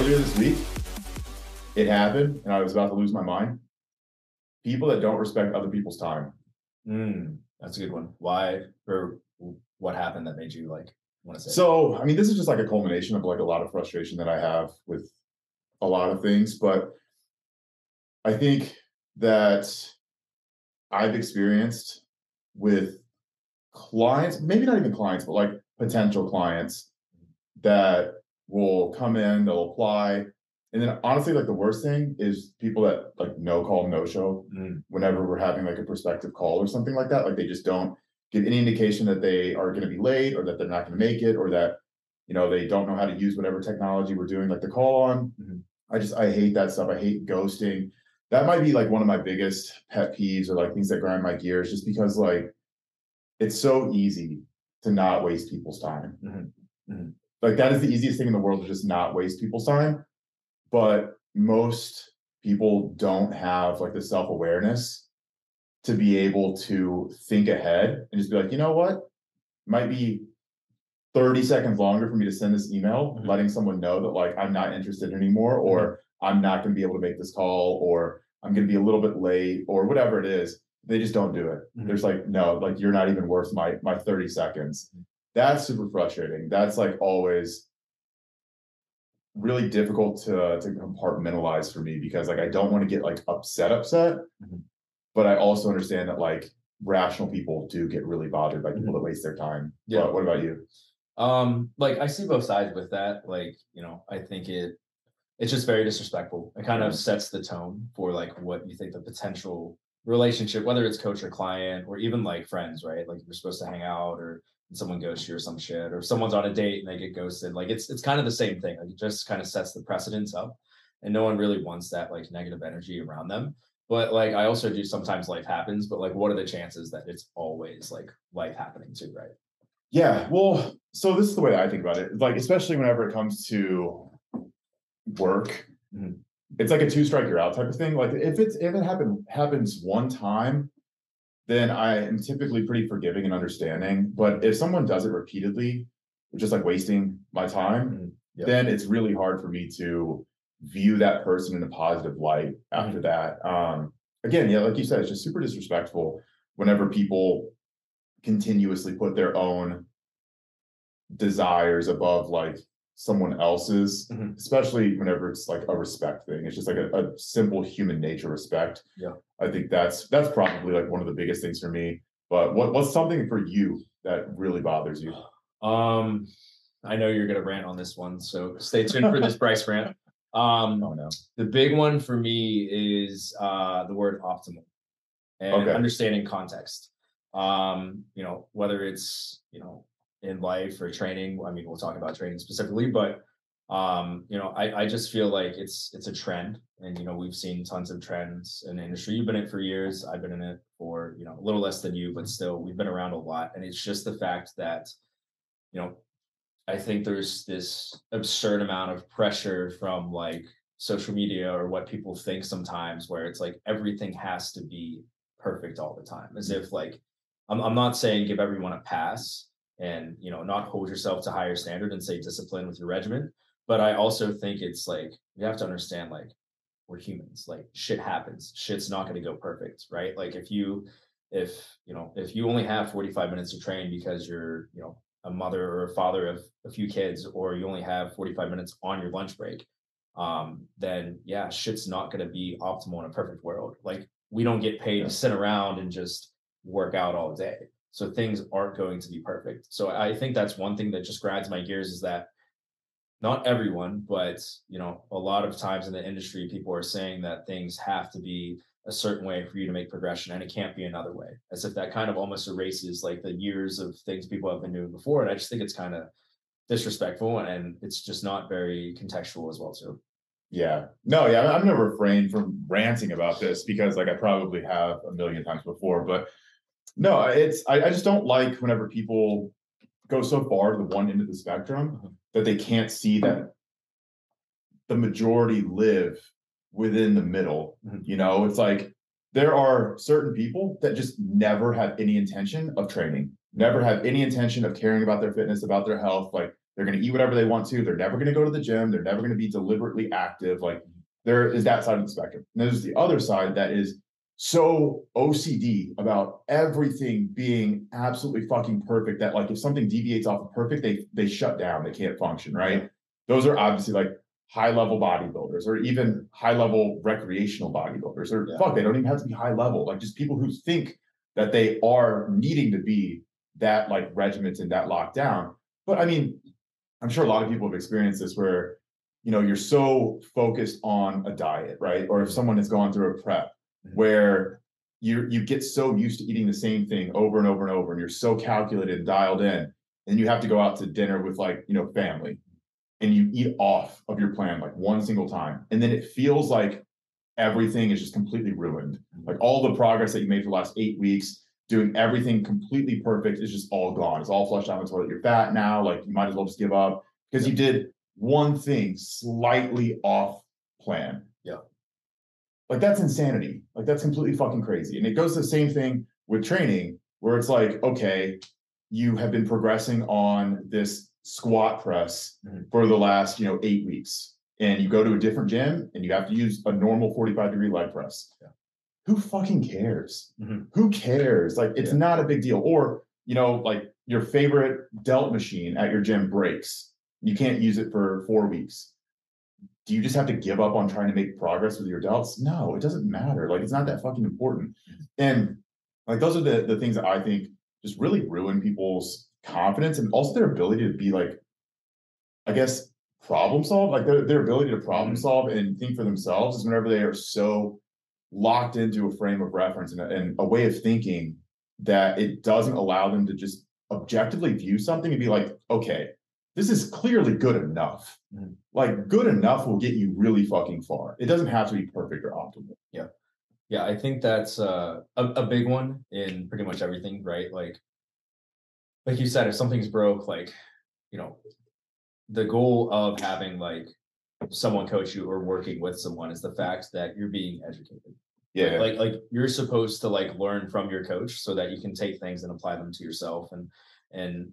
earlier this week, it happened, and I was about to lose my mind. People that don't respect other people's time. Mm, that's a good one. Why or what happened that made you like want to say? So, I mean, this is just like a culmination of like a lot of frustration that I have with a lot of things, but I think that I've experienced with clients, maybe not even clients, but like potential clients that will come in, they'll apply. And then honestly, like the worst thing is people that like no call, no show Mm, whenever we're having like a prospective call or something like that. Like they just don't give any indication that they are going to be late or that they're not going to make it or that, you know, they don't know how to use whatever technology we're doing like the call on. Mhm. I just, I hate that stuff. I hate ghosting. That might be like one of my biggest pet peeves or like things that grind my gears just because like it's so easy to not waste people's time. Mhm. Mhm. Like that is the easiest thing in the world to just not waste people's time. But most people don't have like the self-awareness to be able to think ahead and just be like, you know what? It Might be 30 seconds longer for me to send this email, Mhm. letting someone know that like I'm not interested anymore, or I'm not going to be able to make this call, or I'm going to be a little bit late, or whatever it is. They just don't do it. Mhm. There's like, no, like you're not even worth my my 30 seconds. That's super frustrating. That's like always really difficult to to compartmentalize for me because like I don't want to get like upset upset, Mhm. but I also understand that like rational people do get really bothered by people that waste their time. Yeah. What, what about you? Um, like I see both sides with that. Like, you know, I think it it's just very disrespectful. It kind Yeah. of sets the tone for like what you think the potential relationship, whether it's coach or client, or even like friends, right? Like you're supposed to hang out or someone ghosts you or some shit, or someone's on a date and they get ghosted. Like it's it's kind of the same thing. Like it just kind of sets the precedence up. And no one really wants that like negative energy around them. But like I also do sometimes life happens, but like what are the chances that it's always like life happening too, right? Yeah, well, so this is the way I think about it. Like, especially whenever it comes to work, Mhm. it's like a two strike you're out type of thing. Like, if it's if it happen happens one time, then I am typically pretty forgiving and understanding. But if someone does it repeatedly, just like wasting my time, Mhm. Yeah. then it's really hard for me to view that person in a positive light after that. Um, again, yeah, like you said, it's just super disrespectful whenever people continuously put their own desires above like someone else's, Mhm. especially whenever it's like a respect thing. It's just like a, a simple human nature respect. Yeah. I think that's that's probably like one of the biggest things for me. But what what's something for you that really bothers you? Um, I know you're gonna rant on this one, so stay tuned for this Bryce rant. Um, Oh no. the big one for me is uh the word optimal and Okay. understanding context. Um, you know, whether it's you know in life or training. I mean, we'll talk about training specifically, but um, you know, I, I just feel like it's it's a trend, and you know, we've seen tons of trends in the industry. You've been in it for years. I've been in it for you know a little less than you, but still, we've been around a lot. And it's just the fact that you know I think there's this absurd amount of pressure from like social media or what people think sometimes, where it's like everything has to be perfect all the time, as if like I'm, I'm not saying give everyone a pass and you know not hold yourself to higher standard and say discipline with your regimen, but I also think it's like you have to understand like we're humans, like shit happens, shit's not going to go perfect, right? Like if you if you know if you only have 45 minutes to train because you're you know a mother or a father of a few kids or you only have 45 minutes on your lunch break um then yeah shit's not going to be optimal in a perfect world. Like we don't get paid to sit around and just work out all day so things aren't going to be perfect. So i think that's one thing that just grinds my gears is that not everyone but you know a lot of times in the industry people are saying that things have to be a certain way for you to make progression and it can't be another way. As if that kind of almost erases like the years of things people have been doing before and i just think it's kind of disrespectful and it's just not very contextual as well too. Yeah. No, yeah, I'm gonna refrain from ranting about this because like I probably have a million times before, but no, it's I, I just don't like whenever people go so far to the one end of the spectrum Mhm. that they can't see that the majority live within the middle. Mhm. You know, it's like there are certain people that just never have any intention of training, never have any intention of caring about their fitness, about their health. Like They're going to eat whatever they want to. They're never going to go to the gym. They're never going to be deliberately active. Like there is that side of the spectrum. And there's the other side that is so OCD about everything being absolutely fucking perfect that like if something deviates off of perfect, they they shut down. They can't function, right? Those are obviously like high level bodybuilders or even high level recreational bodybuilders or Yeah. fuck, they don't even have to be high level. Like just people who think that they are needing to be that like regimented, and that locked down. But I mean, I'm sure a lot of people have experienced this where you know you're so focused on a diet, right? Or if someone has gone through a prep. Mm-hmm. where you you get so used to eating the same thing over and over and over, and you're so calculated and dialed in, and you have to go out to dinner with like you know family, and you eat off of your plan like one single time, and then it feels like everything is just completely ruined. Mm-hmm. Like all the progress that you made for the last eight weeks, doing everything completely perfect, is just all gone. It's all flushed down the toilet. You're fat now. Like you might as well just give up because you did one thing slightly off plan. Yeah. Like that's insanity. Like that's completely fucking crazy. And it goes the same thing with training, where it's like, okay, you have been progressing on this squat press Mhm. for the last, you know, eight weeks. And you go to a different gym and you have to use a normal 45 degree leg press. Yeah. Who fucking cares? Mhm. Who cares? Like it's Yeah. not a big deal. Or, you know, like your favorite delt machine at your gym breaks. You can't use it for four weeks. Do you just have to give up on trying to make progress with your delts? No, it doesn't matter. Like it's not that fucking important. And like those are the the things that I think just really ruin people's confidence and also their ability to be like, I guess, problem solve. Like their, their ability to problem Mhm. solve and think for themselves is whenever they are so locked into a frame of reference and a, and a way of thinking that it doesn't allow them to just objectively view something and be like, okay, this is clearly good enough. Mhm. Like good enough will get you really fucking far. It doesn't have to be perfect or optimal. Yeah, Yeah, I think that's uh, a a big one in pretty much everything, right? Like, like you said, if something's broke, like, you know, the goal of having like someone coach you or working with someone is the fact that you're being educated. Yeah. Like, like you're supposed to like learn from your coach so that you can take things and apply them to yourself and and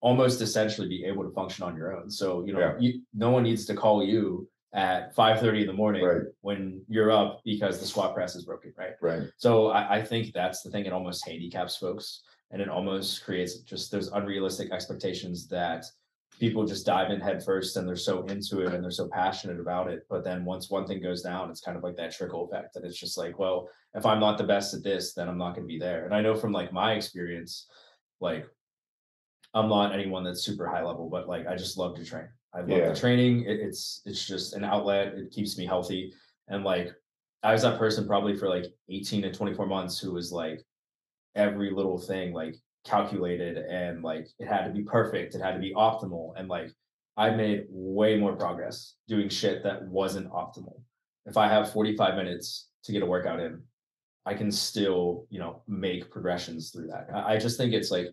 almost essentially be able to function on your own. So, you know, Yeah. you, no one needs to call you at 5 30 in the morning Right. when you're up because the squat press is broken, right? right. So I, I think that's the thing. It almost handicaps folks and it almost creates just those unrealistic expectations that people just dive in head first and they're so into it and they're so passionate about it. But then once one thing goes down, it's kind of like that trickle effect. And it's just like, well, if I'm not the best at this, then I'm not going to be there. And I know from like my experience, like I'm not anyone that's super high level, but like I just love to train. I love Yeah. the training. It, it's it's just an outlet. It keeps me healthy. And like I was that person probably for like 18 to 24 months who was like every little thing like calculated and like it had to be perfect. It had to be optimal. And like I made way more progress doing shit that wasn't optimal. If I have 45 minutes to get a workout in, I can still, you know, make progressions through that. I, I just think it's like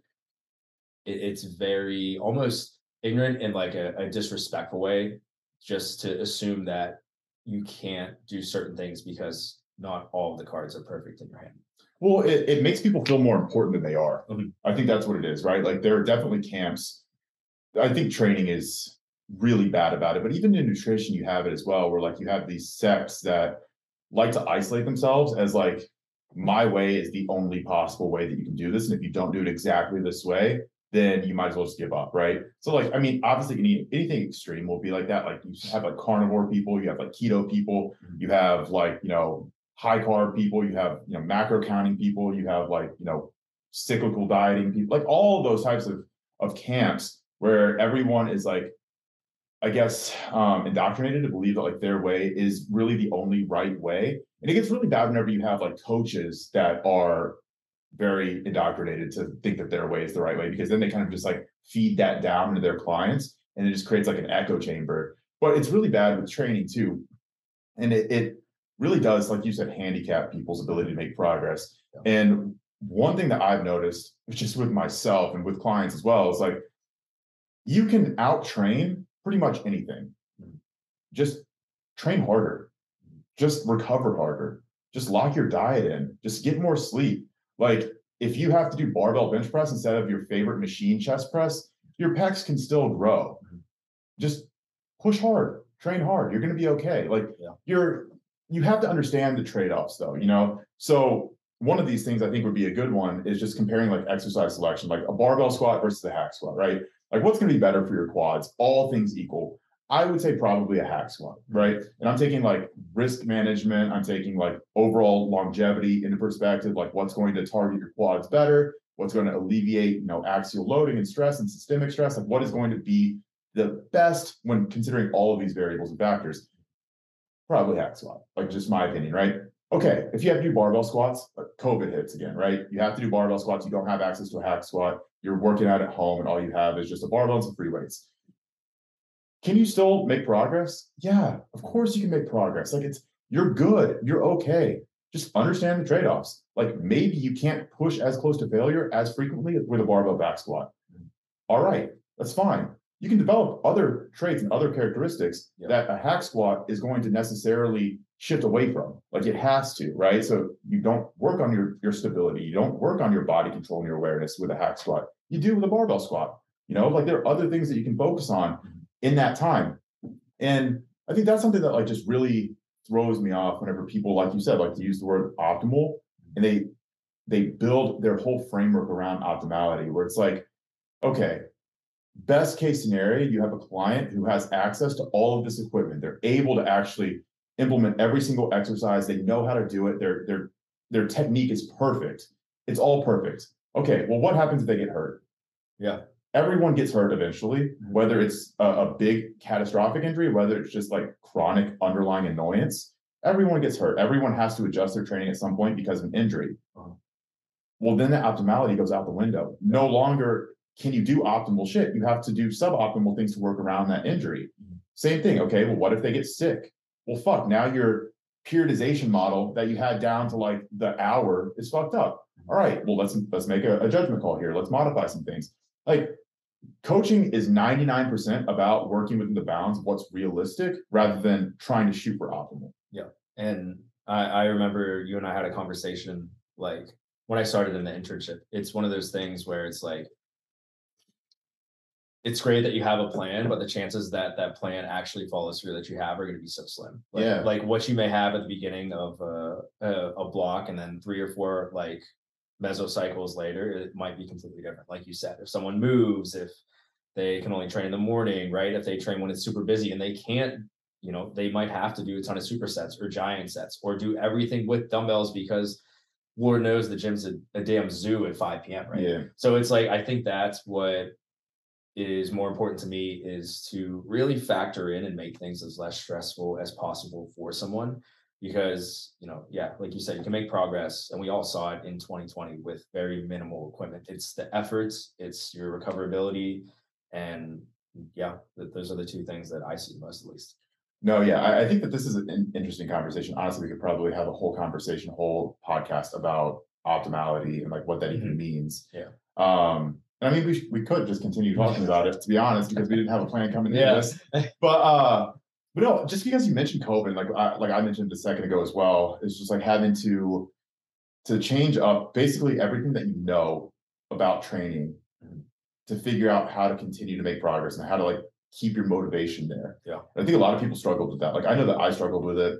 it, it's very almost ignorant in like a, a disrespectful way, just to assume that you can't do certain things because not all of the cards are perfect in your hand. Well, it, it makes people feel more important than they are. Mhm. I think that's what it is, right? Like there are definitely camps. I think training is really bad about it, but even in nutrition, you have it as well, where like you have these sects that like to isolate themselves as like my way is the only possible way that you can do this. And if you don't do it exactly this way, then you might as well just give up, right? So like, I mean, obviously any anything extreme will be like that. Like you have like carnivore people, you have like keto people, Mhm. you have like, you know, high carb people, you have, you know, macro counting people, you have like, you know, cyclical dieting people, like all those types of of camps where everyone is like, I guess, um, indoctrinated to believe that like their way is really the only right way. And it gets really bad whenever you have like coaches that are very indoctrinated to think that their way is the right way because then they kind of just like feed that down to their clients and it just creates like an echo chamber. But it's really bad with training too. And it, it really does, like you said, handicap people's ability to make progress. And one thing that I've noticed, just with myself and with clients as well, is like you can out train pretty much anything. Mhm. Just train harder, just recover harder, just lock your diet in, just get more sleep. Like if you have to do barbell bench press instead of your favorite machine chest press, your pecs can still grow. Mhm. Just push hard, train hard. You're going to be okay. Like Yeah. you're, you have to understand the trade offs though, you know? So one of these things I think would be a good one is just comparing like exercise selection, like a barbell squat versus a hack squat, right? Like what's going to be better for your quads, all things equal. I would say probably a hack squat, right? And I'm taking like risk management, I'm taking like overall longevity into perspective, like what's going to target your quads better, what's going to alleviate, you know, axial loading and stress and systemic stress, like what is going to be the best when considering all of these variables and factors. Probably hack squat, like just my opinion, right? Okay, if you have to do barbell squats, like COVID hits again, right? You have to do barbell squats, you don't have access to a hack squat, you're working out at home, and all you have is just a barbell and some free weights. Can you still make progress? Yeah, of course you can make progress. Like it's you're good, you're okay. Just understand the trade-offs. Like maybe you can't push as close to failure as frequently with a barbell back squat. All right, that's fine. You can develop other traits and other characteristics Yeah. that a hack squat is going to necessarily shift away from. Like it has to, right? So you don't work on your your stability, you don't work on your body control and your awareness with a hack squat. You do with a barbell squat. You know, like there are other things that you can focus on in that time. And I think that's something that like just really throws me off whenever people, like you said, like to use the word optimal and they they build their whole framework around optimality where it's like, okay, best case scenario, you have a client who has access to all of this equipment. They're able to actually implement every single exercise. They know how to do it. Their their their technique is perfect. It's all perfect. Okay, well, what happens if they get hurt? Yeah. Everyone gets hurt eventually, whether it's a, a big catastrophic injury, whether it's just like chronic underlying annoyance. Everyone gets hurt. Everyone has to adjust their training at some point because of an injury. Uh-huh. Well, then the optimality goes out the window. No longer can you do optimal shit. You have to do suboptimal things to work around that injury. Mhm. Same thing. Okay, well, what if they get sick? Well, fuck. Now your periodization model that you had down to like the hour is fucked up. All right, well, let's let's make a, a judgment call here. Let's modify some things. Like coaching is 99% about working within the bounds of what's realistic rather than trying to shoot for optimal. Yeah. And I, I remember you and I had a conversation like when I started in the internship. It's one of those things where it's like it's great that you have a plan, but the chances that that plan actually follows through that you have are going to be so slim. Like, Yeah. like what you may have at the beginning of a, a, a block, and then three or four like mesocycles later, it might be completely different. Like you said, if someone moves, if they can only train in the morning, right? If they train when it's super busy and they can't you know they might have to do a ton of supersets or giant sets or do everything with dumbbells because lord knows the gym's a, a damn zoo at 5 p.m right Yeah. so it's like i think that's what is more important to me is to really factor in and make things as less stressful as possible for someone because you know yeah like you said you can make progress and we all saw it in 2020 with very minimal equipment it's the efforts it's your recoverability and yeah those are the two things that i see most at least No, yeah, I, I think that this is an interesting conversation. Honestly, we could probably have a whole conversation, whole podcast about optimality and like what that even means. Yeah. Um, and I mean, we sh- we could just continue talking about it, to be honest, because we didn't have a plan coming into Yeah. this. But uh, but no, just because you mentioned COVID, like I, like I mentioned a second ago as well, it's just like having to to change up basically everything that you know about training Mhm. to figure out how to continue to make progress and how to like keep your motivation there. Yeah. I think a lot of people struggled with that. Like I know that I struggled with it.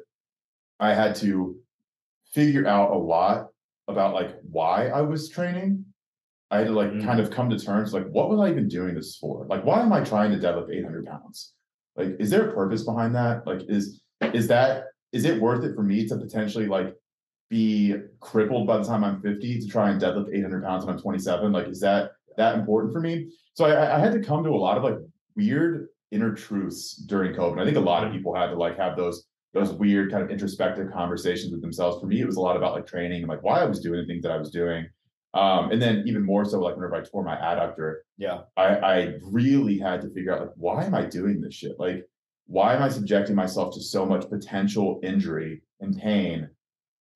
I had to figure out a lot about like why I was training. I had to like Mm. kind of come to terms like what was I even doing this for? Like why am I trying to deadlift 800 pounds? Like is there a purpose behind that? Like is is that is it worth it for me to potentially like be crippled by the time I'm 50 to try and deadlift 800 pounds when I'm 27? Like is that that important for me? So I, I had to come to a lot of like weird inner truths during COVID. I think a lot of mm-hmm. people had to like have those those weird kind of introspective conversations with themselves. For me, it was a lot about like training and like why I was doing the things that I was doing. Um, and then even more so like whenever I tore my adductor, yeah I, I really had to figure out like why am I doing this shit? Like why am I subjecting myself to so much potential injury and pain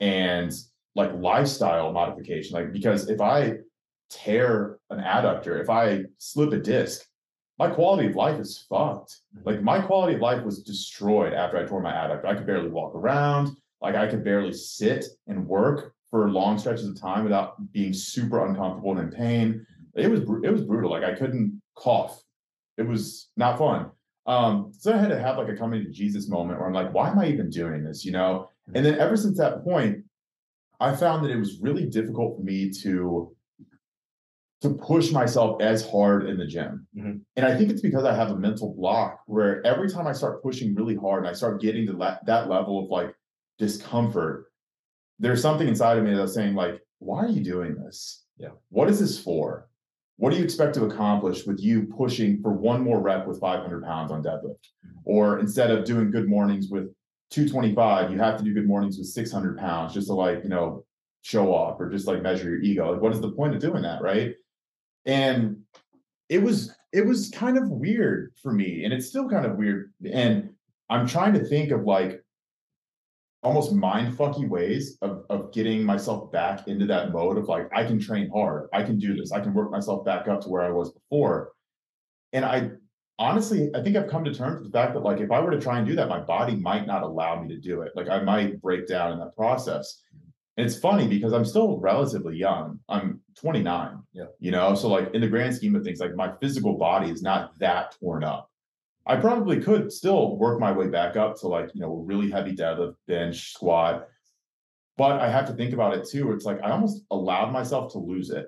and like lifestyle modification? Like because if I tear an adductor, if I slip a disc, my quality of life is fucked. Like my quality of life was destroyed after I tore my adductor. I could barely walk around. Like I could barely sit and work for long stretches of time without being super uncomfortable and in pain. It was it was brutal. Like I couldn't cough. It was not fun. Um, so I had to have like a coming to Jesus moment where I'm like, why am I even doing this? You know? And then ever since that point, I found that it was really difficult for me to to push myself as hard in the gym. Mhm. And I think it's because I have a mental block where every time I start pushing really hard and I start getting to that, that level of like discomfort, there's something inside of me that's saying like, why are you doing this? Yeah. What is this for? What do you expect to accomplish with you pushing for one more rep with 500 pounds on deadlift? Mm-hmm. Or instead of doing good mornings with 225, you have to do good mornings with 600 pounds just to like, you know, show off or just like measure your ego. Like, what is the point of doing that? Right. And it was, it was kind of weird for me. And it's still kind of weird. And I'm trying to think of like almost mind fucky ways of, of getting myself back into that mode of like, I can train hard. I can do this. I can work myself back up to where I was before. And I honestly, I think I've come to terms with the fact that like if I were to try and do that, my body might not allow me to do it. Like I might break down in that process. And it's funny because I'm still relatively young. I'm 29. Yeah. You know, so like in the grand scheme of things, like my physical body is not that torn up. I probably could still work my way back up to like, you know, a really heavy deadlift, bench, squat. But I have to think about it too. It's like I almost allowed myself to lose it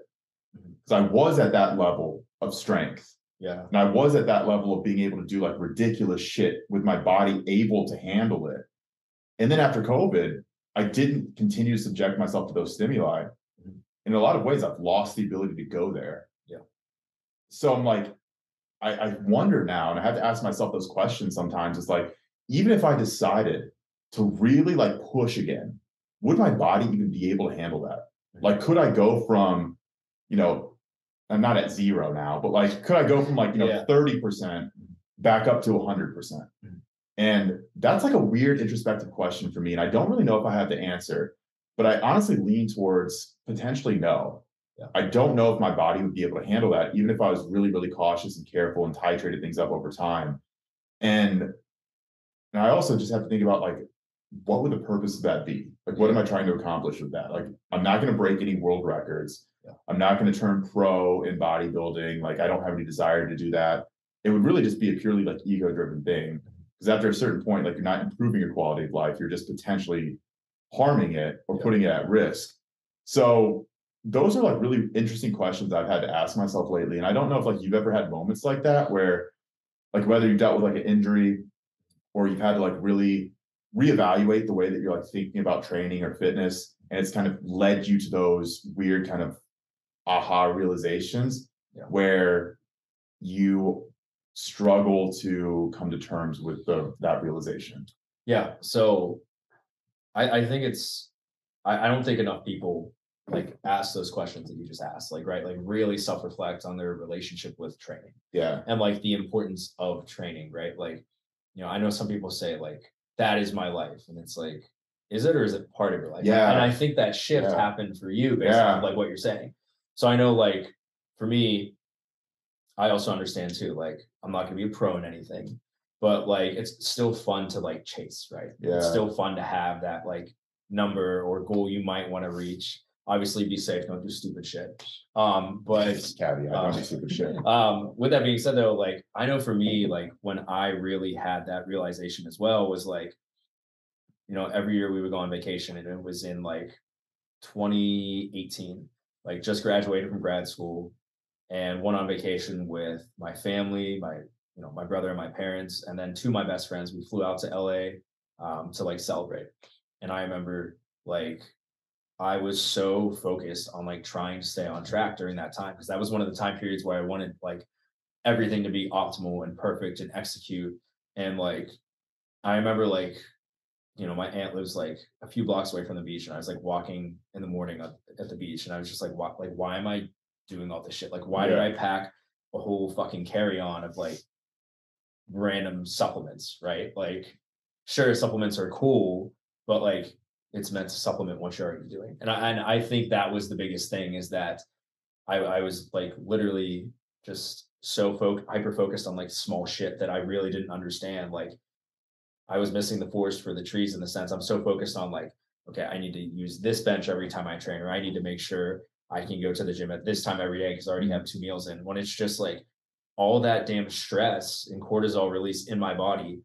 because I was at that level of strength. Yeah. And I was at that level of being able to do like ridiculous shit with my body able to handle it. And then after COVID, I didn't continue to subject myself to those stimuli. Mhm. In a lot of ways, I've lost the ability to go there. Yeah. So I'm like, I, I wonder now, and I have to ask myself those questions sometimes. It's like, even if I decided to really like push again, would my body even be able to handle that? Like, could I go from, you know, I'm not at zero now, but like, could I go from like, you know, Yeah. 30% back up to 100%? Mhm. And that's like a weird introspective question for me. And I don't really know if I have the answer, but I honestly lean towards potentially no. Yeah. I don't know if my body would be able to handle that, even if I was really, really cautious and careful and titrated things up over time. And, and I also just have to think about like, what would the purpose of that be? Like, what am I trying to accomplish with that? Like, I'm not going to break any world records. Yeah. I'm not going to turn pro in bodybuilding. Like, I don't have any desire to do that. It would really just be a purely like ego driven thing. Mm-hmm. Because after a certain point, like, you're not improving your quality of life. You're just potentially harming it or Yeah. putting it at risk. So, those are like really interesting questions I've had to ask myself lately. And I don't know if like you've ever had moments like that where, like, whether you've dealt with like an injury or you've had to like really reevaluate the way that you're like thinking about training or fitness and it's kind of led you to those weird kind of aha realizations Yeah. where you struggle to come to terms with the that realization Yeah. So I, I think it's I, I don't think enough people like ask those questions that you just asked, like right, like really self-reflect on their relationship with training yeah and like the importance of training, right? Like, you know, I know some people say like that is my life, and it's like, is it or is it part of your life? Yeah. And I think that shift Yeah. happened for you based Yeah. on like what you're saying. So I know like for me, I also understand too, like I'm not gonna be a pro in anything, but like it's still fun to like chase, right? yeah. It's still fun to have that like number or goal you might want to reach. Obviously be safe, don't do stupid shit. Um, but caveat don't Um, do stupid shit um with that being said though like i know for me like when i really had that realization as well was like you know every year we would go on vacation and it was in like 2018 like just graduated from grad school and went on vacation with my family my you know my brother and my parents and then two of my best friends we flew out to la um, to like celebrate and i remember like I was so focused on like trying to stay on track during that time because that was one of the time periods where I wanted like everything to be optimal and perfect and execute. And like I remember like, you know, my aunt lives like a few blocks away from the beach and I was like walking in the morning at, at the beach and I was just like, why, like, why am I doing all this shit? Like, why did I pack a whole fucking carry on of like random supplements, right? Like, sure, supplements are cool, but like it's meant to supplement what you're already doing. And I and I think that was the biggest thing is that I I was like literally just so fo- hyper focused on like small shit that I really didn't understand. Like I was missing the forest for the trees in the sense I'm so focused on like, okay, I need to use this bench every time I train, or I need to make sure I can go to the gym at this time every day because I already have mm-hmm. two meals in. When it's just like all that damn stress and cortisol release in my body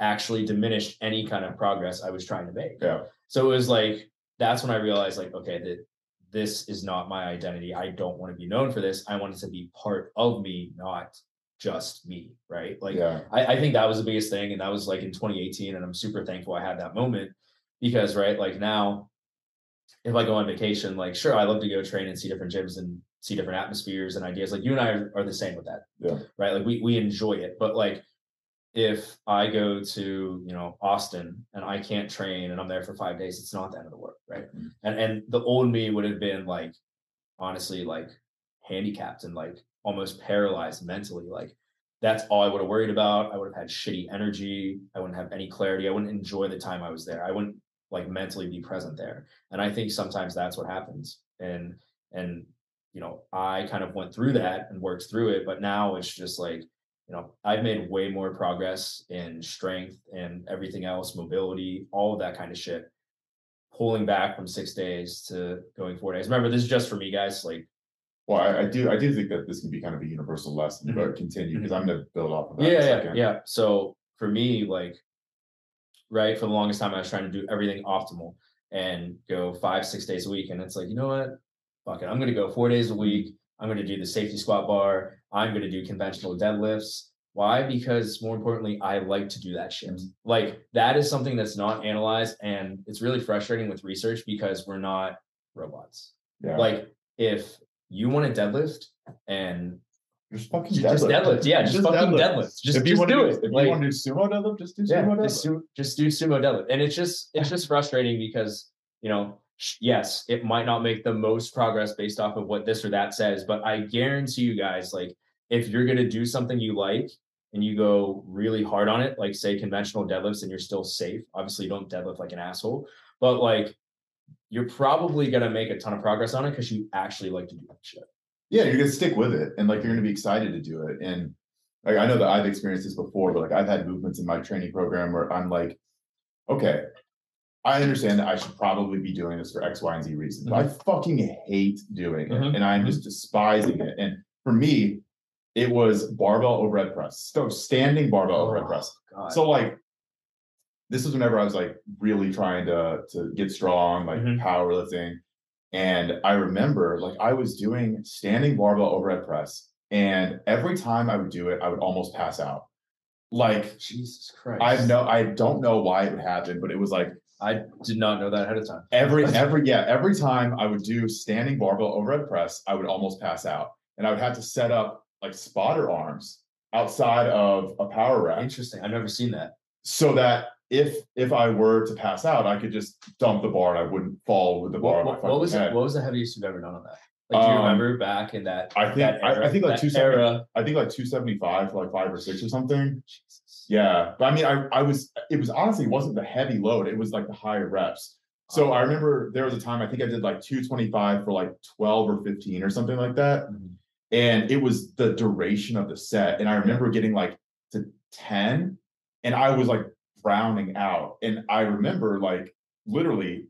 actually diminished any kind of progress I was trying to make. Yeah. So it was like that's when I realized like okay that this is not my identity. I don't want to be known for this. I want it to be part of me, not just me. Right. Like yeah. I, I think that was the biggest thing. And that was like in 2018. And I'm super thankful I had that moment because right, like now if I go on vacation, like sure, I love to go train and see different gyms and see different atmospheres and ideas. Like you and I are, are the same with that. Yeah. Right. Like we we enjoy it. But like if I go to, you know, Austin and I can't train and I'm there for five days, it's not the end of the world. Right. Mhm. And and the old me would have been like honestly like handicapped and like almost paralyzed mentally. Like that's all I would have worried about. I would have had shitty energy. I wouldn't have any clarity. I wouldn't enjoy the time I was there. I wouldn't like mentally be present there. And I think sometimes that's what happens. And and you know, I kind of went through that and worked through it, but now it's just like, you know, I've made way more progress in strength and everything else, mobility, all of that kind of shit. Pulling back from six days to going four days. Remember, this is just for me, guys. Like, Well, I, I do I do think that this can be kind of a universal lesson, mm-hmm. but continue because I'm gonna build off of that. yeah, yeah, yeah. So for me, like, right, for the longest time, I was trying to do everything optimal and go five, six days a week. And it's like, you know what? Fuck it. I'm going to go four days a mm-hmm. week. I'm going to do the safety squat bar. I'm going to do conventional deadlifts. Why? Because more importantly, I like to do that shit. Like, that is something that's not analyzed. And it's really frustrating with research because we're not robots. Yeah. Like, if you want to deadlift and just fucking just, just deadlift. Yeah, just, fucking deadlift. Just, if you just want do to it. if Like, you want to do sumo deadlift, just do yeah, sumo just, deadlift. su- just do sumo deadlift. And it's just it's just frustrating because you know, yes, it might not make the most progress based off of what this or that says, but I guarantee you guys, like, if you're gonna do something you like and you go really hard on it, like say conventional deadlifts, and you're still safe. Obviously, you don't deadlift like an asshole, but like you're probably gonna make a ton of progress on it because you actually like to do that shit. yeah, you're gonna stick with it, and like you're gonna be excited to do it. And like I know that I've experienced this before, but like I've had movements in my training program where I'm like, okay, I understand that I should probably be doing this for X, Y, and Z reasons, but I fucking hate doing it, Mhm, and I'm just despising it. And for me, it was barbell overhead press, so standing barbell overhead press. God. So like this is whenever I was like really trying to to get strong, like Mhm. powerlifting. And I remember like I was doing standing barbell overhead press, and every time I would do it, I would almost pass out. Like Jesus Christ. I know I don't know why it would happen, but it was like I did not know that ahead of time. every every yeah, every time I would do standing barbell overhead press, I would almost pass out. And I would have to set up like spotter arms outside of a power rack Interesting. I've never seen that. so that if if I were to pass out, I could just dump the bar and I wouldn't fall with the bar. What, what, what was head. it? What was the heaviest you've ever done on that? Like, do you Um, remember back in that? I think that I, I think like two era? I think like two seventy five like five or six or something. Jesus. Yeah, but I mean, I I was it was honestly it wasn't the heavy load. It was like the higher reps. So I remember there was a time I think I did like two twenty five for like twelve or fifteen or something like that. Mhm. and it was the duration of the set. And I remember getting like to 10 and I was like browning out. And I remember like literally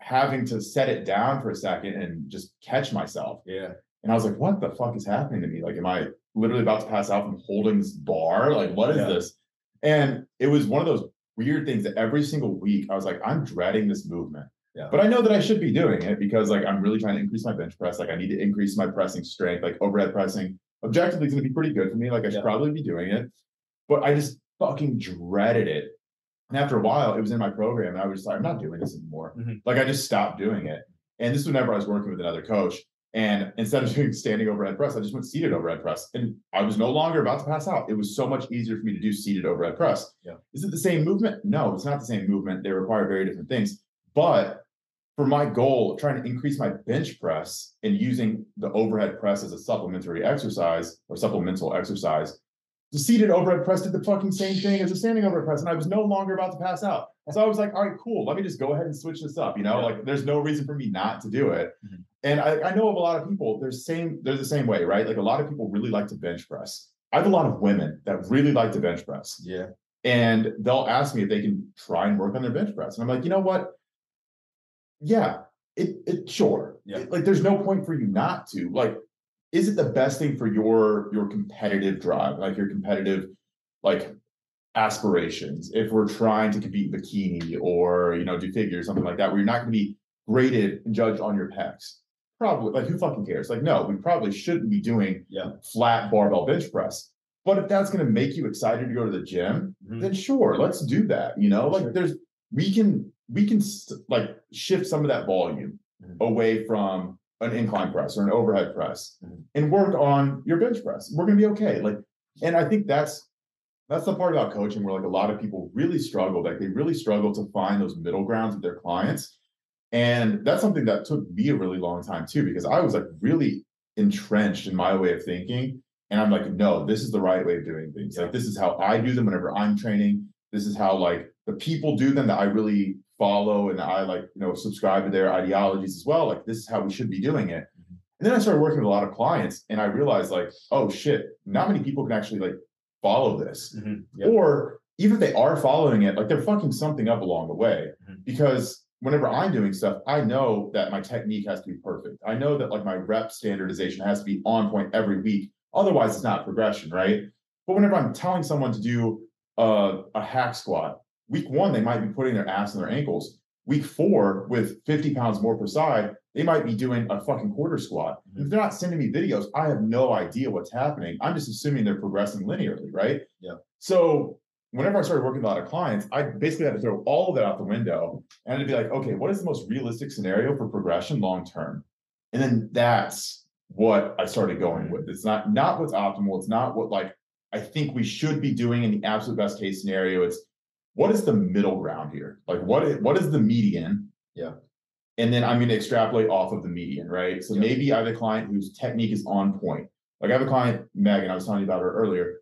having to set it down for a second and just catch myself. Yeah. And I was like, what the fuck is happening to me? Like, am I literally about to pass out from holding this bar? Like, what is Yeah. this? And it was one of those weird things that every single week I was like, I'm dreading this movement. Yeah. But I know that I should be doing it because like I'm really trying to increase my bench press. Like I need to increase my pressing strength. Like overhead pressing objectively is going to be pretty good for me. Like I should Yeah. probably be doing it. But I just fucking dreaded it. And after a while, it was in my program, and I was just like, I'm not doing this anymore. Mhm. Like I just stopped doing it. And this was whenever I was working with another coach. And instead of doing standing overhead press, I just went seated overhead press. And I was no longer about to pass out. It was so much easier for me to do seated overhead press. Yeah. Is it the same movement? No, it's not the same movement. They require very different things. But for my goal of trying to increase my bench press and using the overhead press as a supplementary exercise or supplemental exercise, the seated overhead press did the fucking same thing as a standing overhead press, and I was no longer about to pass out. So I was like, all right, cool. Let me just go ahead and switch this up. You know, Yeah. like there's no reason for me not to do it. Mhm. And I, I know of a lot of people, they're same, they're the same way, right? Like a lot of people really like to bench press. I have a lot of women that really like to bench press Yeah. and they'll ask me if they can try and work on their bench press. And I'm like, you know what? Yeah, it it sure. Yeah. It- like there's no point for you not to. Like is it the best thing for your your competitive drive, like your competitive like aspirations? If we're trying to compete in bikini or you know do figure something like that, where you're not going to be graded and judged on your pecs. Probably like who fucking cares? Like, no, we probably shouldn't be doing Yeah. flat barbell bench press. But if that's going to make you excited to go to the gym, Mhm. then sure, let's do that. You know, like Sure. there's we can we can st- like shift some of that volume Mhm. away from an incline press or an overhead press Mhm. and work on your bench press. We're gonna be okay. Like, and I think that's that's the part about coaching where like a lot of people really struggle. Like they really struggle to find those middle grounds with their clients. And that's something that took me a really long time too, because I was like really entrenched in my way of thinking. And I'm like, no, this is the right way of doing things. Like this is how I do them whenever I'm training. This is how like the people do them that I really follow and I like, you know, subscribe to their ideologies as well. Like this is how we should be doing it. Mhm. And then I started working with a lot of clients and I realized like, oh shit, not many people can actually like follow this. Mhm. Yeah. Or even if they are following it, like they're fucking something up along the way. Mhm. Because whenever I'm doing stuff, I know that my technique has to be perfect. I know that like my rep standardization has to be on point every week. Otherwise, it's not progression, right? But whenever I'm telling someone to do a, a hack squat, week one, they might be putting their ass in their ankles. Week four, with 50 pounds more per side, they might be doing a fucking quarter squat. Mhm. If they're not sending me videos, I have no idea what's happening. I'm just assuming they're progressing linearly, right? Yeah. So whenever I started working with a lot of clients, I basically had to throw all of that out the window and to be like, okay, what is the most realistic scenario for progression long term? And then that's what I started going with. It's not not what's optimal. It's not what like I think we should be doing in the absolute best case scenario. It's what is the middle ground here? Like what is, what is the median? Yeah. And then I'm going to extrapolate off of the median, right? So Yeah. maybe I have a client whose technique is on point. Like I have a client, Megan, I was telling you about her earlier.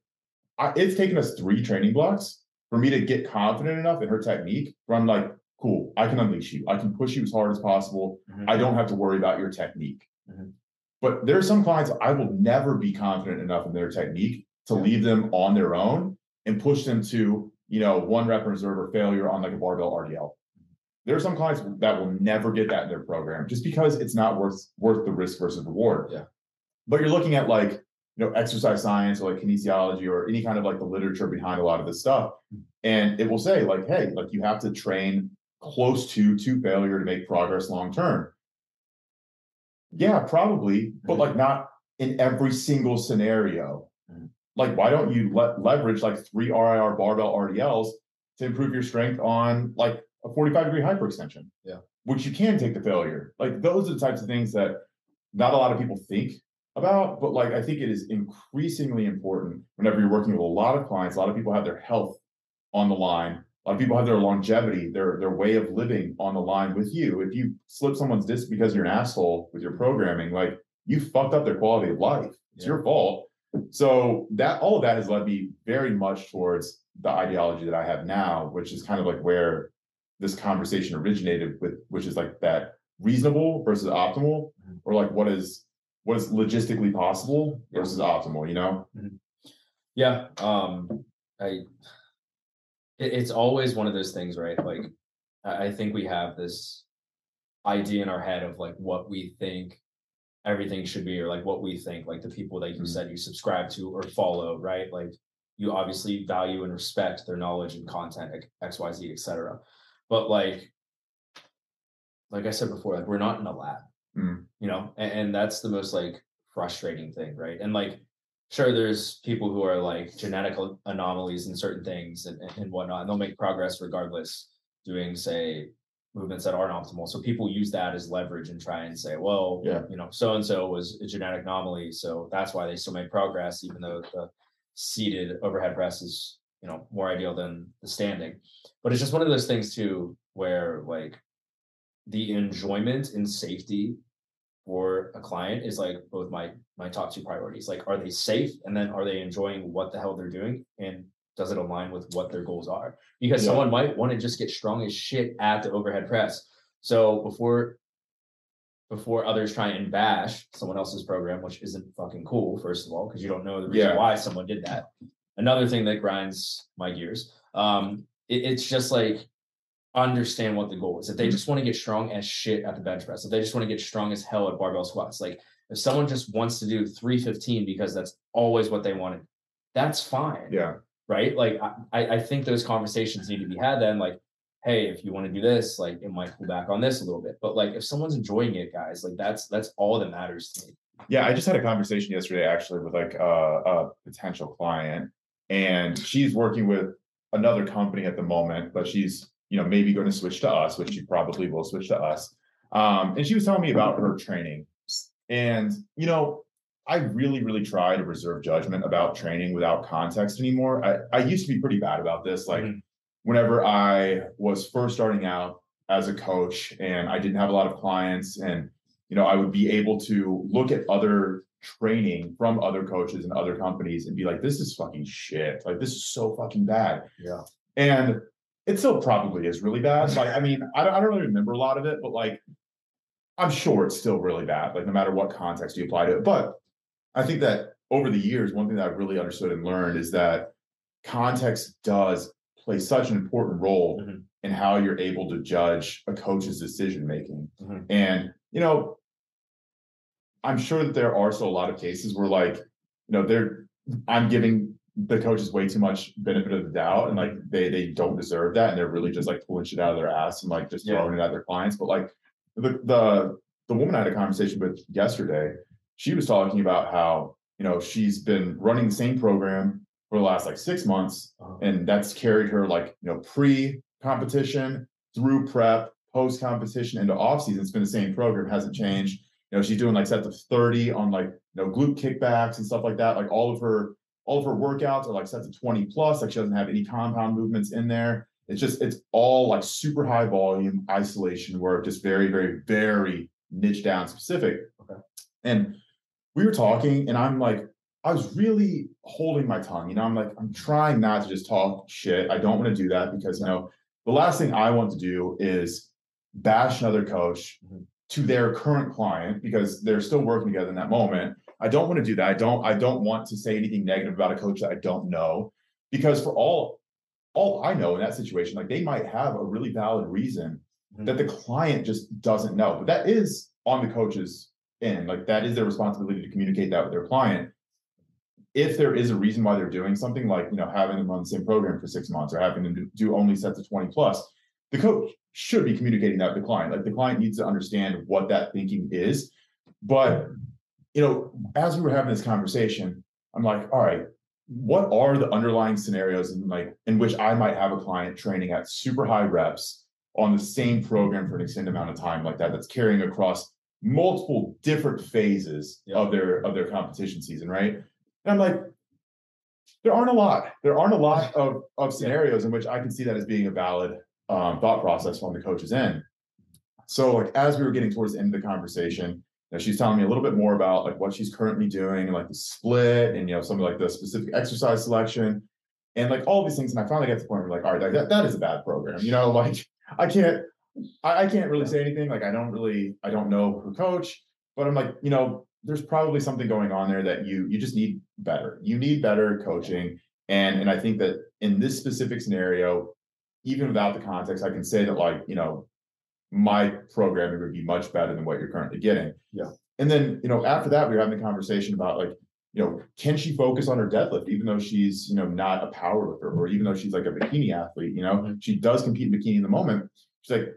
I, it's taken us three training blocks for me to get confident enough in her technique where I'm like, cool, I can unleash you. I can push you as hard as possible. Mhm. I don't have to worry about your technique. Mhm. But there are some clients I will never be confident enough in their technique to Yeah. leave them on their own and push them to, you know, one rep reserve or failure on like a barbell RDL. There are some clients that will never get that in their program just because it's not worth worth the risk versus reward. Yeah. But you're looking at like, you know, exercise science or like kinesiology or any kind of like the literature behind a lot of this stuff. Hmm. And it will say, like, hey, like you have to train close to to failure to make progress long term. Yeah, probably, but like not in every single scenario. Like, why don't you let leverage like three RIR barbell RDLs to improve your strength on like a 45 degree hyperextension? Yeah. Which you can take the failure. Like those are the types of things that not a lot of people think about, but like I think it is increasingly important whenever you're working with a lot of clients. A lot of people have their health on the line. A lot of people have their longevity, their their way of living on the line with you. If you slip someone's disc because you're an asshole with your programming, like you fucked up their quality of life. It's Yeah. your fault. So that all of that has led me very much towards the ideology that I have now, which is kind of like where this conversation originated with, which is like that reasonable versus optimal, Mhm. or like what is what is logistically possible versus optimal, you know? Yeah. Um, I, it, it's always one of those things, right? Like, I, think we have this idea in our head of like what we think everything should be, or like what we think, like the people that you Mhm. said you subscribe to or follow, right? Like, you obviously value and respect their knowledge and content, like X, Y, Z, etc. But like, like I said before, like we're not in a lab, Mm. you know, and, and that's the most like frustrating thing, right? And like, sure, there's people who are like genetic anomalies in certain things and, and, and whatnot, and they'll make progress regardless doing, say, movements that aren't optimal. So people use that as leverage and try and say, well, Yeah. you know, so and so was a genetic anomaly, so that's why they still make progress, even though the seated overhead press is, you know, more ideal than the standing. But it's just one of those things too, where like the enjoyment and safety for a client is like both my my top two priorities. Like, are they safe, and then are they enjoying what the hell they're doing, and does it align with what their goals are? Because Yeah. someone might want to just get strong as shit at the overhead press. So before before others try and bash someone else's program, which isn't fucking cool, first of all, because you don't know the reason Yeah. why someone did that. Another thing that grinds my gears. Um, it- it's just like understand what the goal is. If they Mhm. just want to get strong as shit at the bench press, if they just want to get strong as hell at barbell squats, like If someone just wants to do 315 because that's always what they wanted, that's fine. Yeah. Right. Like I, I think those conversations need to be had then. Like, hey, if you want to do this, like it might pull back on this a little bit. But like if someone's enjoying it, guys, like that's that's all that matters to me. Yeah, I just had a conversation yesterday actually with like a, a potential client, and she's working with another company at the moment, but she's you know maybe going to switch to us, which she probably will switch to us. Um, and she was telling me about her training, and you know I really, really try to reserve judgment about training without context anymore. I, I used to be pretty bad about this. Like mm-hmm. whenever I was first starting out as a coach and I didn't have a lot of clients and you know, I would be able to look at other training from other coaches and other companies and be like, this is fucking shit. Like this is so fucking bad. Yeah. And it still probably is really bad. Like, I mean, I don't, I don't really remember a lot of it, but like, I'm sure it's still really bad, like no matter what context you apply to it. But I think that over the years, one thing that I've really understood and learned is that context does play such an important role mm-hmm. in how you're able to judge a coach's decision making. Mm-hmm. And, you know, I'm sure that there are still a lot of cases where like, you know, they're I'm giving the coaches way too much benefit of the doubt and like they they don't deserve that and they're really just like pulling shit out of their ass and like just throwing yeah. it at their clients. But like the the the woman I had a conversation with yesterday, she was talking about how, you know, she's been running the same program for the last like six months, uh-huh. and that's carried her like, you know, pre-competition through prep, post-competition into off season. It's been the same program, hasn't changed you know, she's doing like sets of 30 on like, you know, glute kickbacks and stuff like that. Like all of her, all of her workouts are like sets of 20 plus. Like she doesn't have any compound movements in there. It's just, it's all like super high volume isolation work, just very, very, very niche down specific. Okay. And we were talking, and I'm like, I was really holding my tongue. You know, I'm like, I'm trying not to just talk shit. I don't want to do that because, you know, the last thing I want to do is bash another coach, mm-hmm to their current client because they're still working together in that moment. I don't want to do that. I don't I don't want to say anything negative about a coach that I don't know because for all all I know in that situation like they might have a really valid reason mm-hmm. that the client just doesn't know. But that is on the coach's end. Like that is their responsibility to communicate that with their client. If there is a reason why they're doing something like, you know, having them on the same program for 6 months or having them do only sets of 20 plus, the coach should be communicating that to the client. Like the client needs to understand what that thinking is. But you know, as we were having this conversation, I'm like, all right, what are the underlying scenarios in like in which I might have a client training at super high reps on the same program for an extended amount of time like that that's carrying across multiple different phases yeah. of their of their competition season, right? And I'm like, there aren't a lot. There aren't a lot of of scenarios in which I can see that as being a valid um, thought process from the coach's end. So like as we were getting towards the end of the conversation, you know, she's telling me a little bit more about like what she's currently doing and like the split and you know some of like the specific exercise selection and like all these things. And I finally got to the point where like, all right, that, that is a bad program. You know, like I can't I, I can't really say anything. Like I don't really I don't know her coach, but I'm like, you know, there's probably something going on there that you you just need better. You need better coaching. And and I think that in this specific scenario, even without the context, I can say that like, you know, my programming would be much better than what you're currently getting. Yeah. And then, you know, after that, we were having a conversation about like, you know, can she focus on her deadlift, even though she's, you know, not a power lifter or even though she's like a bikini athlete, you know, mm-hmm. she does compete in bikini in the moment. She's like,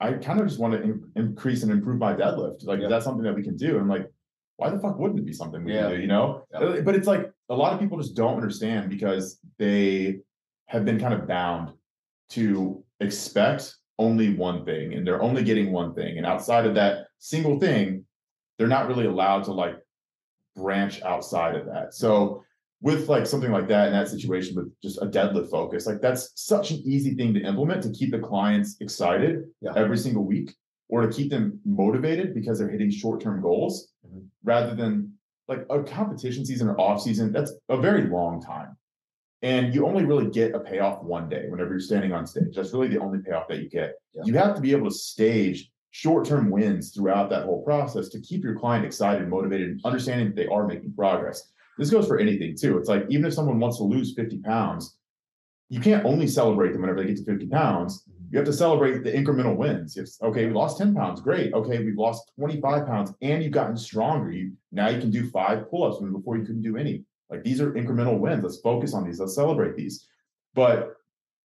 I kind of just want to in- increase and improve my deadlift. Like, yeah. is that something that we can do? And I'm like, why the fuck wouldn't it be something we yeah. can do, you know? Yeah. But it's like a lot of people just don't understand because they have been kind of bound to expect only one thing and they're only getting one thing. And outside of that single thing, they're not really allowed to like branch outside of that. So with like something like that in that situation with just a deadlift focus, like that's such an easy thing to implement to keep the clients excited yeah. every single week or to keep them motivated because they're hitting short-term goals mm-hmm. rather than like a competition season or off season. That's a very long time. And you only really get a payoff one day whenever you're standing on stage. That's really the only payoff that you get. Yeah. You have to be able to stage short term wins throughout that whole process to keep your client excited, motivated, and understanding that they are making progress. This goes for anything too. It's like even if someone wants to lose 50 pounds, you can't only celebrate them whenever they get to 50 pounds. You have to celebrate the incremental wins. It's okay, we lost 10 pounds, great. Okay, we've lost 25 pounds and you've gotten stronger. You now you can do five pull-ups when before you couldn't do any. Like these are incremental wins. Let's focus on these. Let's celebrate these. But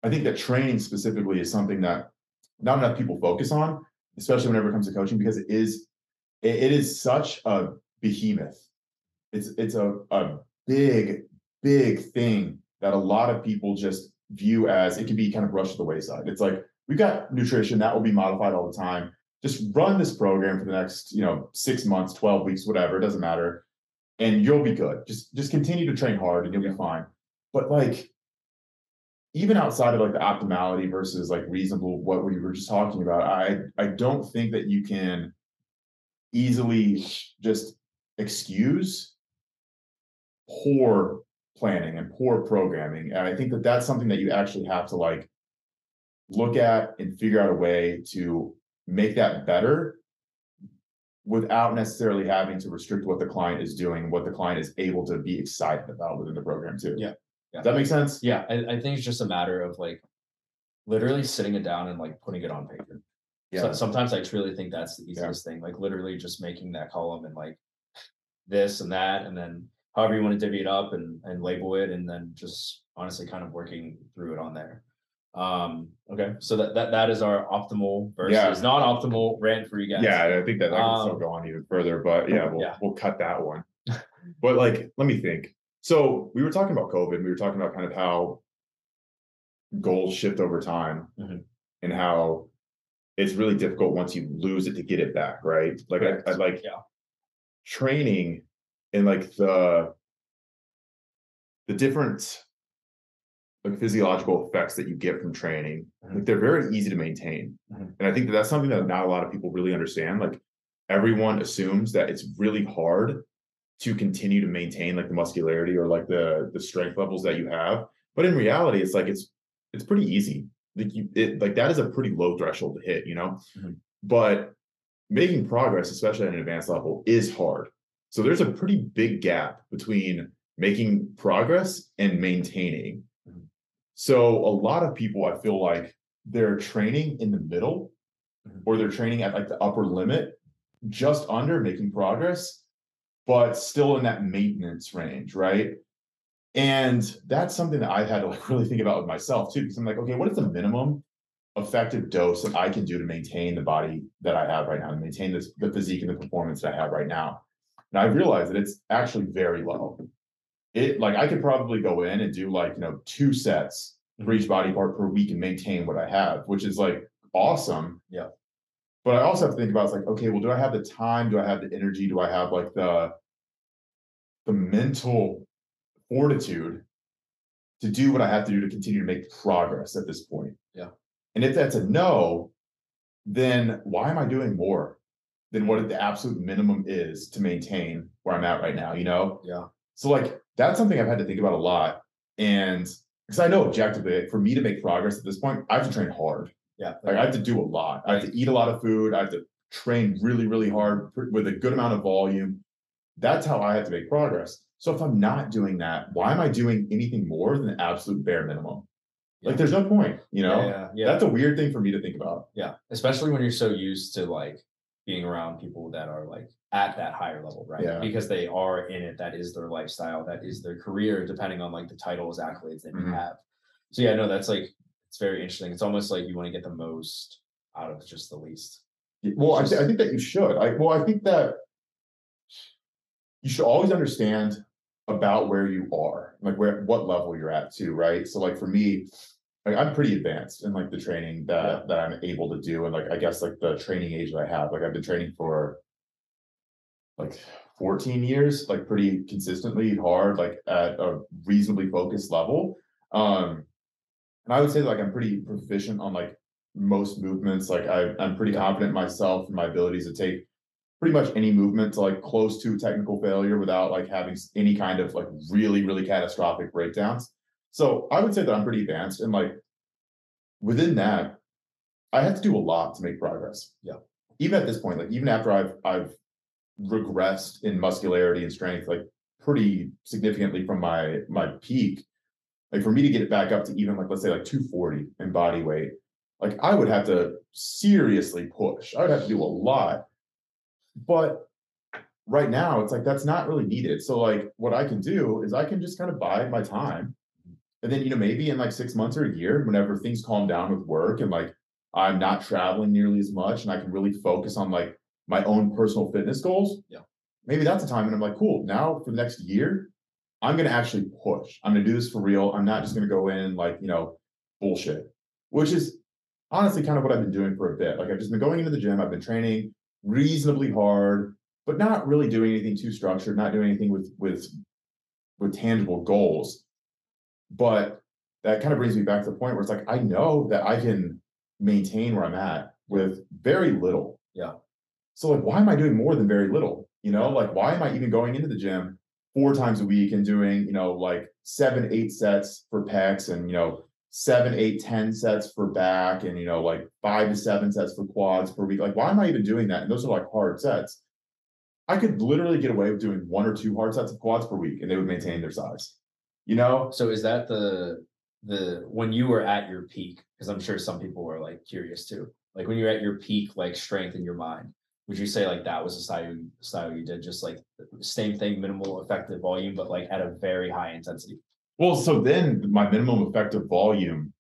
I think that training specifically is something that not enough people focus on, especially whenever it comes to coaching, because it is it, it is such a behemoth. It's it's a, a big, big thing that a lot of people just view as it can be kind of brushed to the wayside. It's like we've got nutrition that will be modified all the time. Just run this program for the next, you know, six months, 12 weeks, whatever, it doesn't matter. And you'll be good. Just just continue to train hard and you'll be fine. But like even outside of like the optimality versus like reasonable what we were just talking about, I I don't think that you can easily just excuse poor planning and poor programming. And I think that that's something that you actually have to like look at and figure out a way to make that better without necessarily having to restrict what the client is doing, what the client is able to be excited about within the program too. Yeah. Does that make sense? Yeah, I, I think it's just a matter of like literally sitting it down and like putting it on paper. So sometimes I truly think that's the easiest thing, like literally just making that column and like this and that, and then however you want to divvy it up and and label it, and then just honestly kind of working through it on there. Um, okay, so that that that is our optimal versus Yeah. non-optimal rant for you guys. Yeah, I think that I can still Um, go on even further, but yeah, we'll yeah. we'll cut that one. but like, let me think. So we were talking about COVID. We were talking about kind of how goals shift over time, Mhm. and how it's really difficult once you lose it to get it back, right? Like I, I like Yeah. training and like the the different like physiological effects that you get from training Mhm. like they're very easy to maintain Mhm. and i think that that's something that not a lot of people really understand like everyone assumes that it's really hard to continue to maintain like the muscularity or like the the strength levels that you have but in reality it's like it's it's pretty easy like you it like that is a pretty low threshold to hit you know Mhm. but making progress especially at an advanced level is hard so there's a pretty big gap between making progress and maintaining. So a lot of people i feel like they're training in the middle Mhm. or they're training at like the upper limit just under making progress but still in that maintenance range right? And that's something that i've had to like really think about with myself too because i'm like okay what is the minimum effective dose that i can do to maintain the body that i have right now and maintain this the physique and the performance that i have right now? And i realized that it's actually very low it like i could probably go in and do like you know two sets for each mm-hmm. body part per week and maintain what i have which is like awesome Yeah. but i also have to think about it's like okay well do i have the time do i have the energy do i have like the the mental fortitude to do what i have to do to continue to make progress at this point Yeah. and if that's a no then why am i doing more than what the absolute minimum is to maintain where i'm at right now you know Yeah. so like that's something I've had to think about a lot. And because I know objectively, for me to make progress at this point, I have to train hard. Yeah. Like I have to do a lot. I have to eat a lot of food. I have to train really, really hard pr- with a good amount of volume. That's how I have to make progress. So if I'm not doing that, why am I doing anything more than the absolute bare minimum? Yeah. Like there's no point, you know? yeah, yeah, yeah. That's a weird thing for me to think about. Yeah, especially when you're so used to like being around people that are like at that higher level, right? Yeah. Because they are in it. That is their lifestyle. That is their career, depending on like the titles, accolades that you Mhm. have. So yeah, no, that's like it's very interesting. It's almost like you want to get the most out of just the least. Well, I, th- I think that you should. I well, I think that you should always understand about where you are, like where what level you're at too, right? So like for me, like I'm pretty advanced in like the training that that I'm able to do, and like I guess like the training age that I have. Like I've been training for like 14 years, like pretty consistently hard, like at a reasonably focused level. Um, and I would say like I'm pretty proficient on like most movements. Like I, I'm pretty confident in myself and my abilities to take pretty much any movement to like close to technical failure without like having any kind of like really, really catastrophic breakdowns. So I would say that I'm pretty advanced and like within that, I have to do a lot to make progress. Yeah. Even at this point, like even after I've I've regressed in muscularity and strength, like pretty significantly from my my peak, Like for me to get it back up to even like let's say like 240 in body weight, like I would have to seriously push. I would have to do a lot. But right now it's like that's not really needed. So like what I can do is I can just kind of buy my time. And then you know maybe in like 6 months or a year whenever things calm down with work and like I'm not traveling nearly as much and I can really focus on like my own personal fitness goals. Yeah. Maybe that's a time and I'm like, cool, now for the next year, I'm gonna actually push. I'm gonna do this for real. I'm not just gonna go in like, you know, bullshit. Which is honestly kind of what I've been doing for a bit. Like I've just been going into the gym, I've been training reasonably hard, but not really doing anything too structured, not doing anything with with with tangible goals. But that kind of brings me back to the point where it's like I know that I can maintain where I'm at with very little. Yeah. So like why am I doing more than very little? You know, like why am I even going into the gym four times a week and doing, you know, like seven, eight sets for pecs and you know, seven, eight, ten sets for back and you know, like five to seven sets for quads per week. Like, why am I even doing that? And those are like hard sets. I could literally get away with doing one or two hard sets of quads per week and they would maintain their size. You know? So is that the the when you were at your peak? Because I'm sure some people were like curious too. Like when you're at your peak, like strength in your mind, would you say like that was a style you, style you did? Just like same thing, minimal effective volume, but like at a very high intensity. Well, so then my minimum effective volume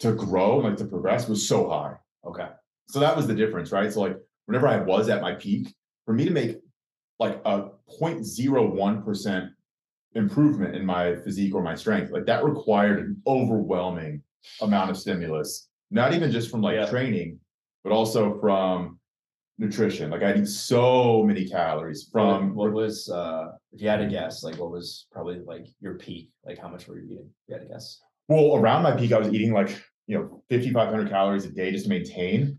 to grow, like to progress, was so high. Okay. So that was the difference, right? So like whenever I was at my peak, for me to make like a 0.01% improvement in my physique or my strength, like that required an overwhelming amount of stimulus, not even just from like Yeah. training, but also from nutrition. Like I eat so many calories from what was uh if you had to guess, like what was probably like your peak? Like how much were you eating? If you had to guess. Well, around my peak, I was eating like, you know, 5,500 calories a day just to maintain.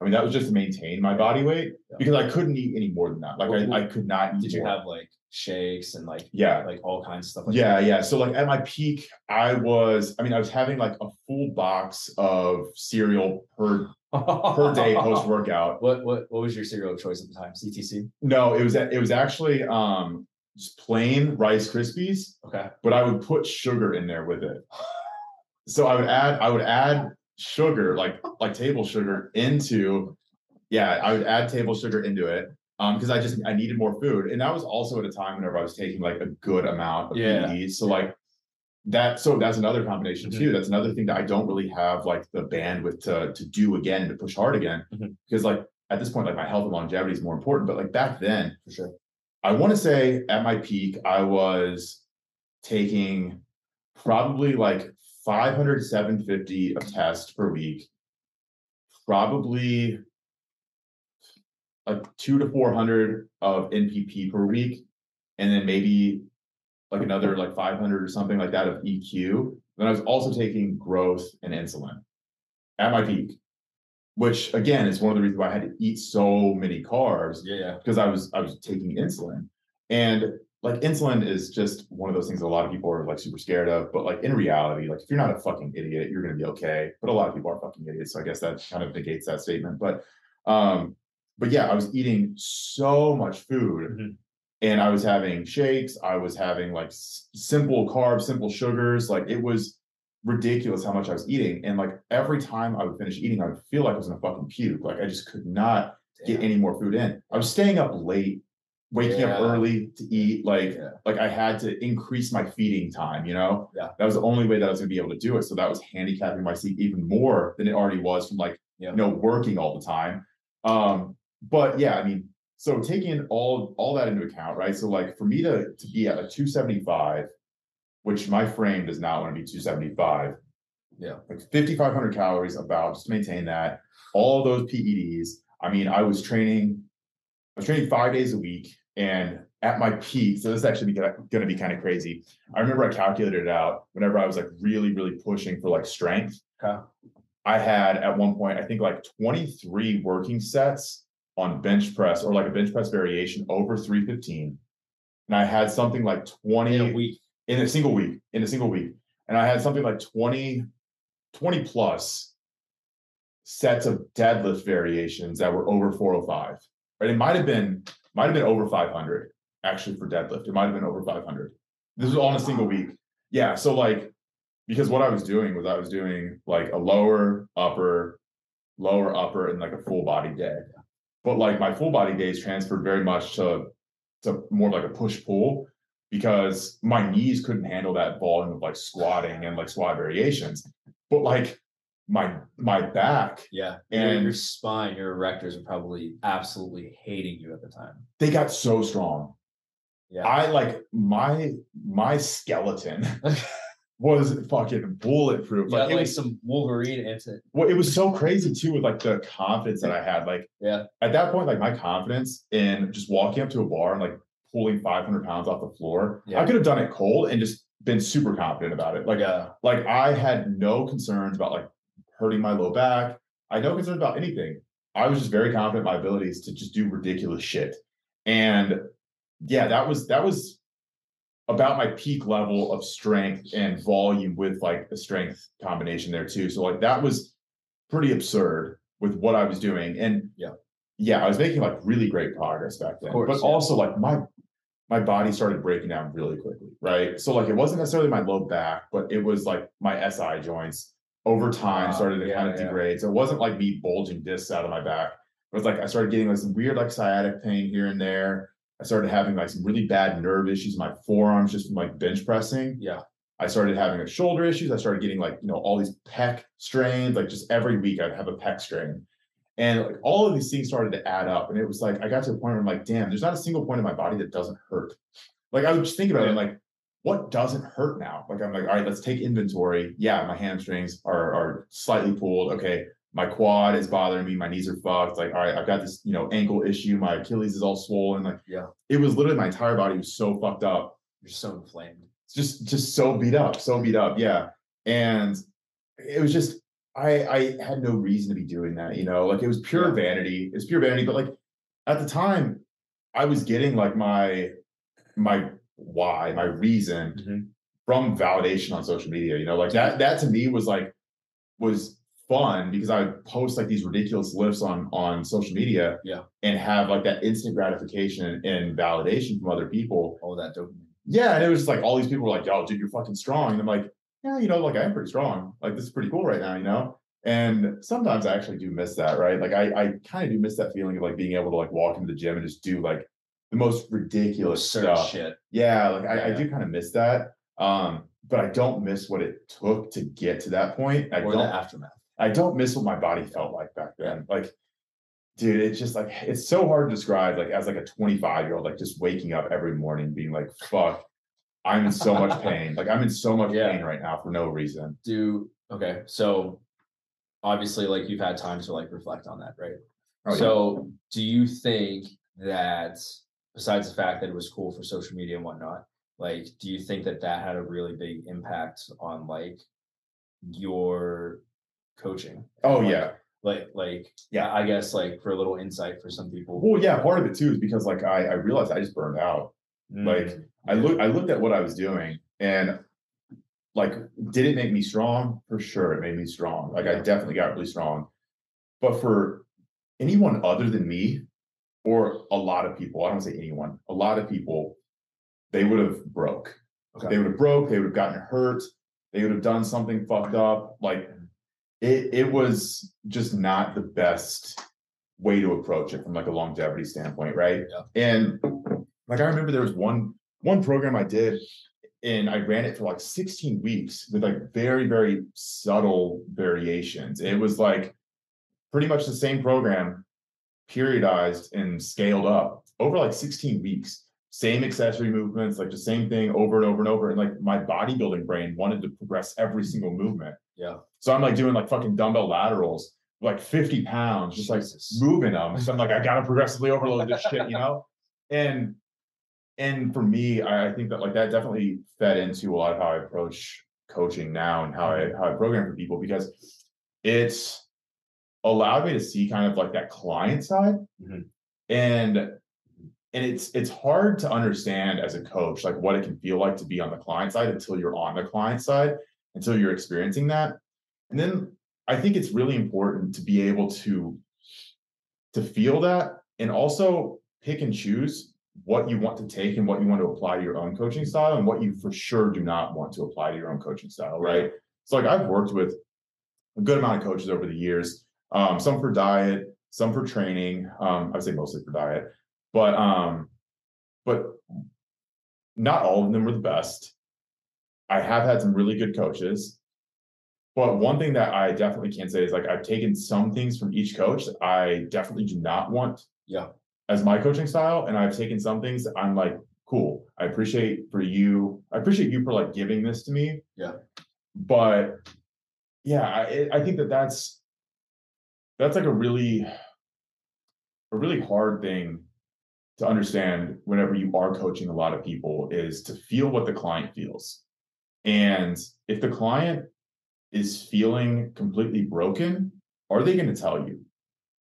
I mean, that was just to maintain my body weight Yeah. because I couldn't eat any more than that. Like, I, I could not eat. Did you have like shakes and like Yeah. like all kinds of stuff like Yeah, yeah. So, like, at my peak, I was, I mean, I was having like a full box of cereal per per day post workout. What what what was your cereal of choice at the time? CTC? No, it was, it was actually um just plain Rice Krispies, Okay. but I would put sugar in there with it. So I would add, I would add sugar, like like table sugar into, yeah, I would add table sugar into it. Um, because I just I needed more food. And that was also at a time whenever I was taking like a good amount of Yeah. PEDs. So like that, so that's another combination too. That's another thing that I don't really have like the bandwidth to to do again and to push hard again. Mhm. Because like at this point, like my health and longevity is more important. But like back then, For sure. I want to say at my peak, I was taking probably like 500, 750 of tests per week, probably like two to 400 of NPP per week, and then maybe like another like 500 or something like that of EQ. Then I was also taking growth and insulin at my peak, which again is one of the reasons why I had to eat so many carbs Yeah, yeah. because I was I was taking insulin. And like insulin is just one of those things that a lot of people are like super scared of. But like in reality, like if you're not a fucking idiot, you're gonna be okay. But a lot of people are fucking idiots. So I guess that kind of negates that statement. But um, but yeah, I was eating so much food Mhm. and I was having shakes, I was having like s- simple carbs, simple sugars. Like it was ridiculous how much I was eating. And like every time I would finish eating, I would feel like I was gonna fucking puke. Like I just could not get any more food in. I was staying up late, waking up early to eat. Like, Yeah. like I had to increase my feeding time, you know? Yeah. That was the only way that I was gonna be able to do it. So that was handicapping my sleep even more than it already was from like, Yeah. you know, working all the time. Um, but yeah, I mean, so taking all all that into account, right? So like for me to to be at a 275, which my frame does not want to be 275, Yeah. like 5,500 calories about just to maintain that. All those PEDs. I mean, I was training, I was training five days a week, and at my peak, so this is actually going to be kind of crazy. I remember I calculated it out whenever I was like really, really pushing for like strength. Okay. I had at one point, I think like 23 working sets on bench press or like a bench press variation over 315. And I had something like 20 In a week. in a single week, in a single week. And I had something like 20, 20 plus sets of deadlift variations that were over 405. Right. It might have been, might have been over 500 actually for deadlift. It might have been over 500. This was all in a single week. Yeah. So like because what I was doing was I was doing like a lower, upper, lower, upper, and like a full body day. But like my full body days transferred very much to to more like a push pull because my knees couldn't handle that volume of like squatting and like squat variations. But like my my back, Yeah. And- your spine, your erectors are probably absolutely hating you at the time. they got so strong. Yeah. I like my my skeleton was fucking bulletproof. You Like it like was some Wolverine into well, it was so crazy too with like the confidence that I had. Like Yeah. at that point, like my confidence in just walking up to a bar and like pulling 500 pounds off the floor, Yeah. I could have done it cold and just been super confident about it. Like, yeah. like I had no concerns about like hurting my low back. I had no concerns about anything. I was just very confident in my abilities to just do ridiculous shit. And yeah, that was that was about my peak level of strength and volume with like the strength combination there too. So like that was pretty absurd with what I was doing. And Yeah. yeah, I was making like really great progress back then. course, but yeah. also like my my body started breaking down really quickly, right? So like it wasn't necessarily my low back, but it was like my SI joints over time Ah, started to yeah, kind of yeah. degrade. So it wasn't like me bulging discs out of my back. It was like I started getting like some weird like sciatic pain here and there. I started having like some really bad nerve issues in my forearms just from like bench pressing. Yeah. I started having like shoulder issues. I started getting like, you know, all these pec strains, like just every week I'd have a pec strain. And like all of these things started to add up. And it was like, I got to a point where I'm like, damn, there's not a single point in my body that doesn't hurt. Like I would just think about it and like, what doesn't hurt now? Like I'm like, all right, let's take inventory. Yeah, my hamstrings are are slightly pulled. Okay, my quad is bothering me, my knees are fucked. Like, all right, I've got this, you know, ankle issue, my Achilles is all swollen. Like, Yeah. it was literally my entire body was so fucked up You're so inflamed. just just so beat up, so beat up, yeah. And it was just I I had no reason to be doing that, you know, like it was pure Yeah. vanity. It's pure vanity, but like at the time, I was getting like my my why, my reason Mhm. from validation on social media. You know, like that that to me was like was fun because I would post like these ridiculous lifts on on social media, Yeah. and have like that instant gratification and validation from other people. All that dopamine. Yeah, and it was just like all these people were like, "Yo, dude, you're fucking strong," and I'm like, "Yeah, you know, like I am pretty strong. Like this is pretty cool right now, you know." And sometimes I actually do miss that, right? Like I, I kind of do miss that feeling of like being able to like walk into the gym and just do like the most ridiculous stuff. shit. Yeah, like I, I do kind of miss that. Um, but I don't miss what it took to get to that point. I Or don't the aftermath. I don't miss what my body felt like back then. Like, dude, it's just like it's so hard to describe. Like as like a 25 year old, like just waking up every morning being like, "Fuck, I'm in so much pain. Like I'm in so much Yeah. pain right now for no reason." Do okay. So obviously, like you've had time to like reflect on that, right? Oh, yeah. so do you think that besides the fact that it was cool for social media and whatnot, like do you think that that had a really big impact on like your coaching? oh Like- yeah, Like like Yeah. I guess like for a little insight for some people. well yeah. Part of it too is because like I I realized I just burned out. like, Mm, I look I looked at what I was doing and like did it make me strong? For sure it made me strong. Like I definitely got really strong. But for anyone other than me or a lot of people, I don't say anyone, a lot of people, they would have broke. Okay. They would have broke, they would have gotten hurt, they would have done something fucked up. Like it it was just not the best way to approach it from like a longevity standpoint, right? Yeah. And like I remember there was one one program I did and I ran it for like 16 weeks with like very, very subtle variations. It was like pretty much the same program, periodized and scaled up over like 16 weeks. Same accessory movements, like the same thing over and over and over. And like my bodybuilding brain wanted to progress every single movement. Yeah. So I'm like doing like fucking dumbbell laterals, like 50 pounds, just like Jesus. moving them. So I'm like, I gotta progressively overload this shit, you know? And and for me, I, I think that like that definitely fed into a lot of how I approach coaching now and how I how I program for people because it's allowed me to see kind of like that client side. Mhm. And and it's it's hard to understand as a coach like what it can feel like to be on the client side until you're on the client side until you're experiencing that and then i think it's really important to be able to to feel that and also pick and choose what you want to take and what you want to apply to your own coaching style and what you for sure do not want to apply to your own coaching style, right? So like I've worked with a good amount of coaches over the years, um, some for diet, some for training. Um, I would say mostly for diet, but um, but not all of them were the best. I have had some really good coaches. But one thing that I definitely can say is like I've taken some things from each coach that I definitely do not want Yeah. as my coaching style. And I've taken some things I'm like, cool. I appreciate for you, I appreciate you for like giving this to me. Yeah. But yeah, I I think that that's that's like a really a really hard thing to understand whenever you are coaching a lot of people is to feel what the client feels. And if the client is feeling completely broken, are they going to tell you?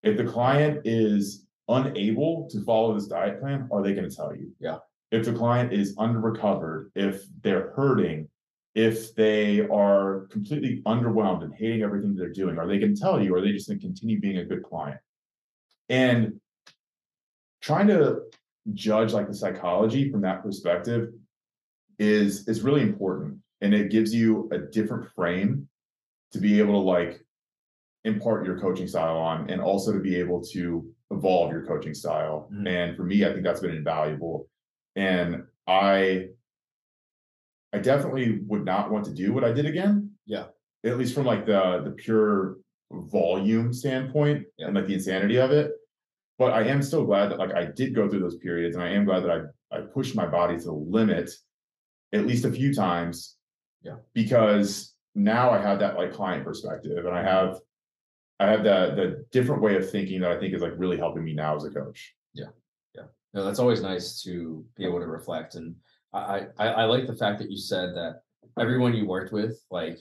If the client is unable to follow this diet plan, are they going to tell you? Yeah. If the client is under recovered, if they're hurting, if they are completely underwhelmed and hating everything they're doing, are they going to tell you? Or are they just going to continue being a good client? And trying to judge like the psychology from that perspective is is really important and it gives you a different frame to be able to like impart your coaching style on and also to be able to evolve your coaching style Mhm. and for me i think that's been invaluable and i i definitely would not want to do what i did again Yeah. at least from like the the pure volume standpoint Yeah. and like the insanity of it but i am still glad that like i did go through those periods and i am glad that i i pushed my body to the limit at least a few times Yeah. because now i have that like client perspective and i have i have the the different way of thinking that i think is like really helping me now as a coach Yeah. Yeah. No, that's always nice to be able to reflect. And I, I, I like the fact that you said that everyone you worked with, like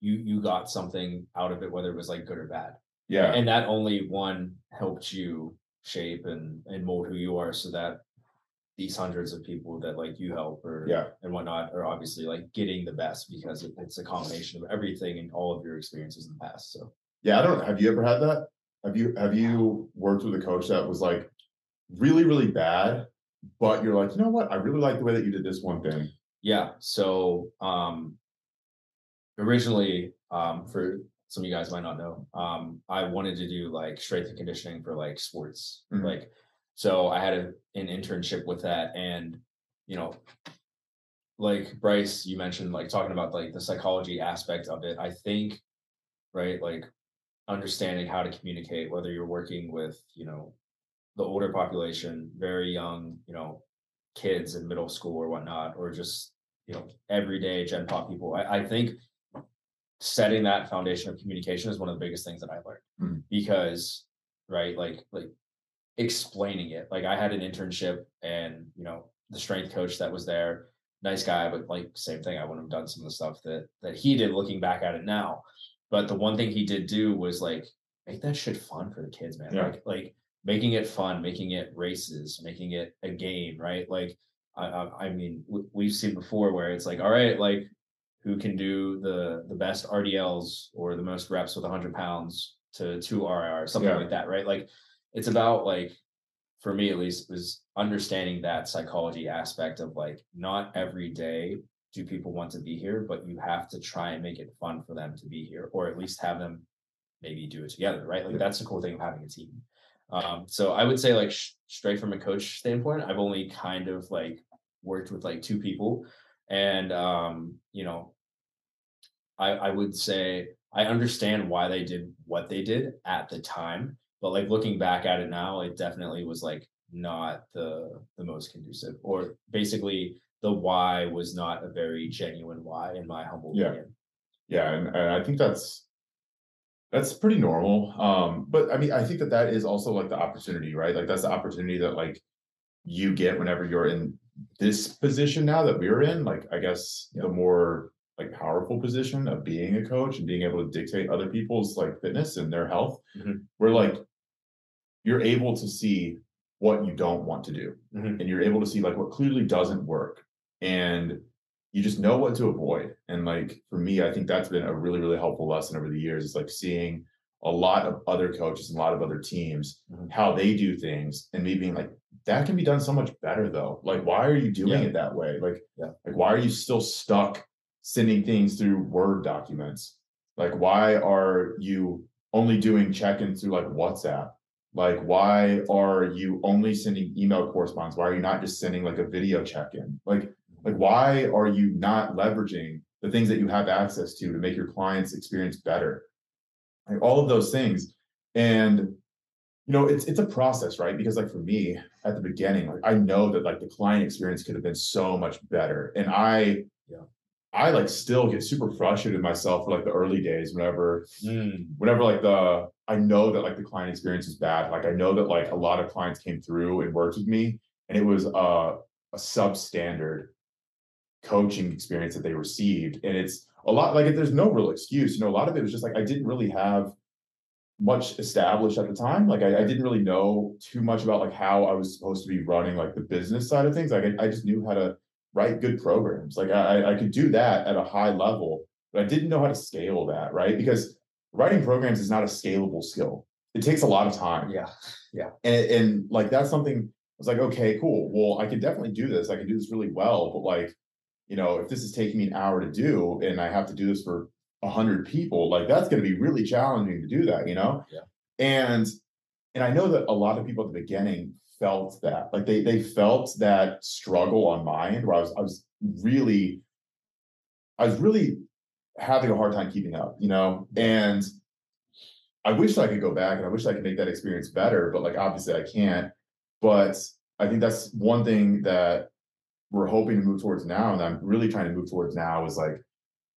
you, you got something out of it, whether it was like good or bad. yeah And that only one helped you shape and, and mold who you are so that these hundreds of people that like you help or yeah and whatnot are obviously like getting the best because it, it's a combination of everything and all of your experiences in the past. So yeah i don't have you ever had that have you have you worked with a coach that was like really really bad but you're like you know what i really like the way that you did this one thing Yeah. So um originally, um, for some of you guys might not know, um, I wanted to do like strength and conditioning for like sports. Mhm. Like so I had a, an internship with that and you know like Bryce, you mentioned like talking about like the psychology aspect of it. I think, right, like understanding how to communicate, whether you're working with, you know, the older population, very young, you know, kids in middle school or whatnot, or just, you know, everyday Gen Pop people. I, I think setting that foundation of communication is one of the biggest things that I learned Mhm. because, right, like, like explaining it. Like I had an internship and, you know, the strength coach that was there, nice guy, but like same thing. I wouldn't have done some of the stuff that that he did looking back at it now. But the one thing he did do was like make that shit fun for the kids, man. Yeah. Like like making it fun, making it races, making it a game, right? Like I I, I mean w- we've seen before where it's like, all right, like who can do the the best RDLs or the most reps with 100 pounds to two RIR, something Yeah. like that, right? Like it's about like for me at least was understanding that psychology aspect of like not every day do people want to be here but you have to try and make it fun for them to be here or at least have them maybe do it together right? Like that's the cool thing of having a team. Um so i would say like sh- straight from a coach standpoint i've only kind of like worked with like two people and um you know i i would say i understand why they did what they did at the time but like looking back at it now it definitely was like not the the most conducive or basically the why was not a very genuine why in my humble Yeah. opinion Yeah, and, and I think that's that's pretty normal. Um, but I mean, I think that that is also like the opportunity, right? Like that's the opportunity that like you get whenever you're in this position now that we're in. Like, I guess the more like powerful position of being a coach and being able to dictate other people's like fitness and their health, Mhm. where like you're able to see what you don't want to do Mhm. and you're able to see like what clearly doesn't work and you just know what to avoid and like for me i think that's been a really really helpful lesson over the years is like seeing a lot of other coaches and a lot of other teams Mhm. how they do things and me being like that can be done so much better though like why are you doing Yeah. it that way like Yeah. like why are you still stuck sending things through word documents like why are you only doing check-ins through like whatsapp like why are you only sending email correspondence? Why are you not just sending like a video check-in? Like like why are you not leveraging the things that you have access to to make your clients experience better? Like all of those things. And you know it's it's a process right? Because like for me at the beginning like i know that like the client experience could have been so much better. And i Yeah. I like still get super frustrated myself for like the early days whenever Mm, whenever like the I know that like the client experience is bad. Like I know that like a lot of clients came through and worked with me, and it was uh, a substandard coaching experience that they received, and it's a lot like there's no real excuse. You know, a lot of it was just like I didn't really have much established at the time. Like I, I didn't really know too much about like how I was supposed to be running like the business side of things. Like I, I just knew how to write good programs. Like I, I could do that at a high level, but I didn't know how to scale that, right? Because writing programs is not a scalable skill. It takes a lot of time. yeah. And, and like that's something I was like, okay, cool. Well, I can definitely do this. I can do this really well. But like, you know, if this is taking me an hour to do and I have to do this for a hundred people, like that's going to be really challenging to do that, you know? Yeah. And and I know that a lot of people at the beginning felt that. Like they they felt that struggle on my end where I was I was really I was really having a hard time keeping up, you know? And I wish I could go back and I wish I could make that experience better, but like obviously I can't. But I think that's one thing that we're hoping to move towards now, and I'm really trying to move towards now is like,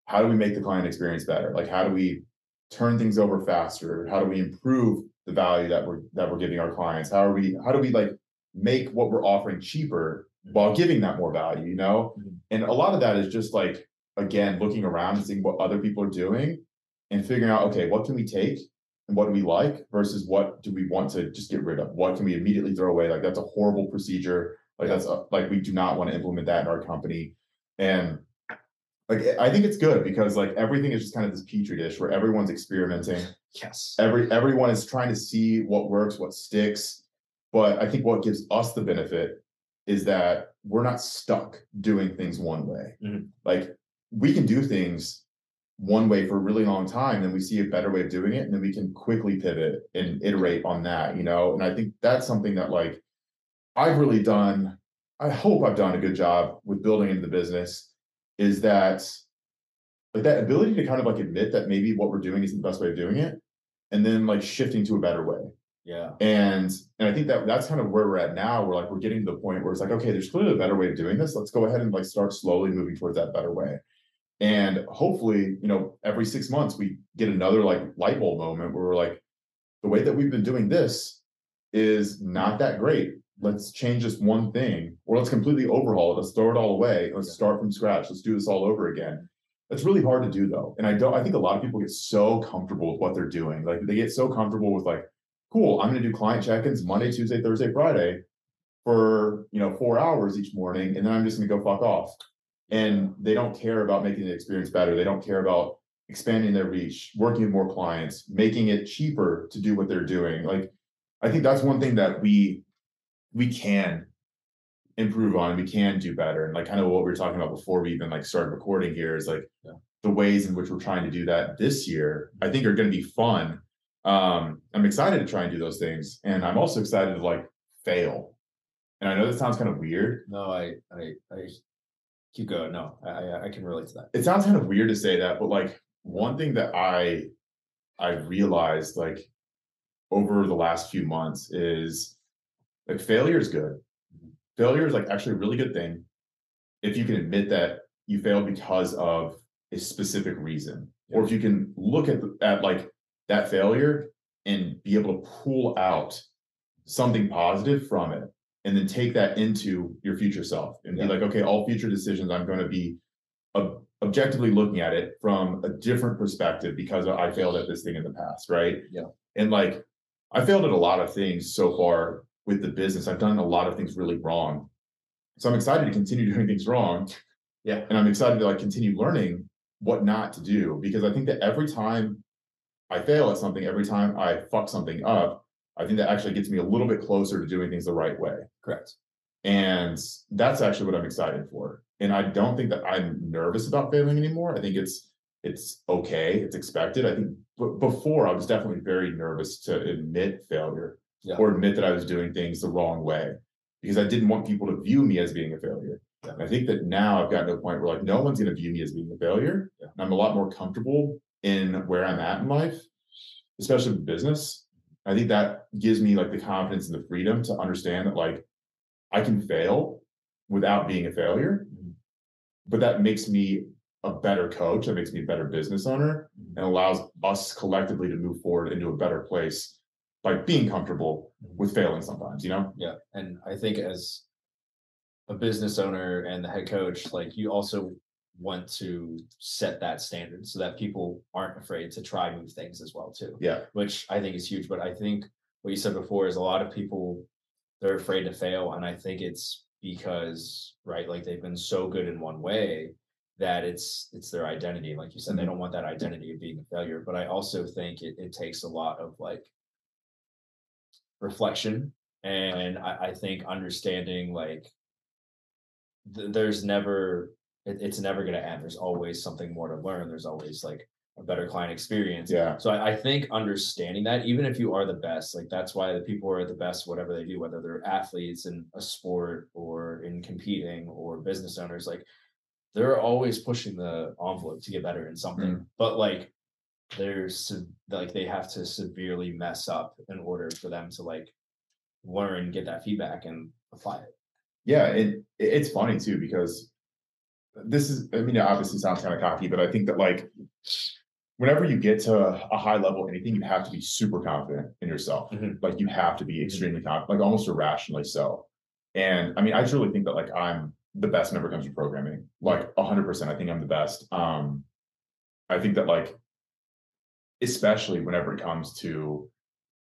how do we make the client experience better? Like, how do we turn things over faster? How do we improve the value that we're that we're giving our clients? How are we? How do we like make what we're offering cheaper while giving that more value? You know, Mhm. and a lot of that is just like again looking around and seeing what other people are doing and figuring out okay, what can we take and what do we like versus what do we want to just get rid of? What can we immediately throw away? Like that's a horrible procedure. Like that's a, like we do not want to implement that in our company. And like I think it's good because like everything is just kind of this petri dish where everyone's experimenting. Yes. Every everyone is trying to see what works, what sticks. But I think what gives us the benefit is that we're not stuck doing things one way. Mhm. Like we can do things one way for a really long time, then we see a better way of doing it, and then we can quickly pivot and iterate on that, you know. And I think that's something that like I've really done. I hope I've done a good job with building into the business. Is that like that ability to kind of like admit that maybe what we're doing isn't the best way of doing it, and then like shifting to a better way Yeah. and and i think that that's kind of where we're at now. We're like we're getting to the point where it's like okay there's clearly a better way of doing this. Let's go ahead and like start slowly moving towards that better way. And hopefully you know every six months we get another like light bulb moment where we're like the way that we've been doing this is not that great. Let's change this one thing or let's completely overhaul it. Let's throw it all away. Let's start from scratch. Let's do this all over again. That's really hard to do though. And i don't i think a lot of people get so comfortable with what they're doing. Like they get so comfortable with like cool i'm going to do client check-ins monday tuesday thursday friday for you know four hours each morning and then i'm just going to go fuck off. And they don't care about making the experience better. They don't care about expanding their reach working with more clients making it cheaper to do what they're doing. Like i think that's one thing that we we can improve on we can do better. And like kind of what we were talking about before we even like started recording here is like Yeah. the ways in which we're trying to do that this year i think are going to be fun um i'm excited to try and do those things and i'm also excited to like fail. And i know that sounds kind of weird. No, I, I, I keep going. No, I, I, I can relate to that. it sounds kind of weird to say that but like one thing that i i realized like over the last few months is like failure is good. Failure is like actually a really good thing if you can admit that you failed because of a specific reason or if you can look at the, at like that failure and be able to pull out something positive from it and then take that into your future self and Yeah. be like okay all future decisions i'm going to be ob- objectively looking at it from a different perspective because i failed at this thing in the past right Yeah. and like i failed at a lot of things so far with the business i've done a lot of things really wrong so i'm excited to continue doing things wrong Yeah. and i'm excited to like continue learning what not to do because i think that every time I fail at something every time I fuck something up, I think that actually gets me a little bit closer to doing things the right way. Correct. And that's actually what I'm excited for. And I don't think that I'm nervous about failing anymore. I think it's it's okay, it's expected. I think b- before I was definitely very nervous to admit failure Yeah. or admit that I was doing things the wrong way because I didn't want people to view me as being a failure. Yeah. And I think that now I've gotten to a point where like no one's going to view me as being a failure. Yeah. And I'm a lot more comfortable in where I'm at in life, especially with business. I think that gives me like the confidence and the freedom to understand that like I can fail without being a failure. Mhm. But that makes me a better coach, that makes me a better business owner, Mhm. and allows us collectively to move forward into a better place by being comfortable Mhm. with failing sometimes, you know? Yeah, and I think as a business owner and the head coach, like you also want to set that standard so that people aren't afraid to try new things as well too. Yeah. Which I think is huge. But I think what you said before is a lot of people they're afraid to fail, and I think it's because right, like they've been so good in one way that it's it's their identity. Like you said, they Mhm. don't want that identity of being a failure. But I also think it, it takes a lot of like reflection and I, I think understanding like th- there's never it, it's never going to end. There's always something more to learn. There's always like a better client experience. Yeah. so I, I think understanding that even if you are the best like that's why the people who are the best whatever they do whether they're athletes in a sport or in competing or business owners like they're always pushing the envelope to get better in something. Mm. But like there's like they have to severely mess up in order for them to like learn get that feedback and apply it. Yeah, it it's funny too because this is I mean it obviously sounds kind of cocky, but I think that like whenever you get to a high level anything, you have to be super confident in yourself. Mhm. Like you have to be extremely confident, like almost irrationally so. And I mean, I truly think that like I'm the best whenever it comes to programming. Like hundred percent. I think I'm the best. Um I think that like especially whenever it comes to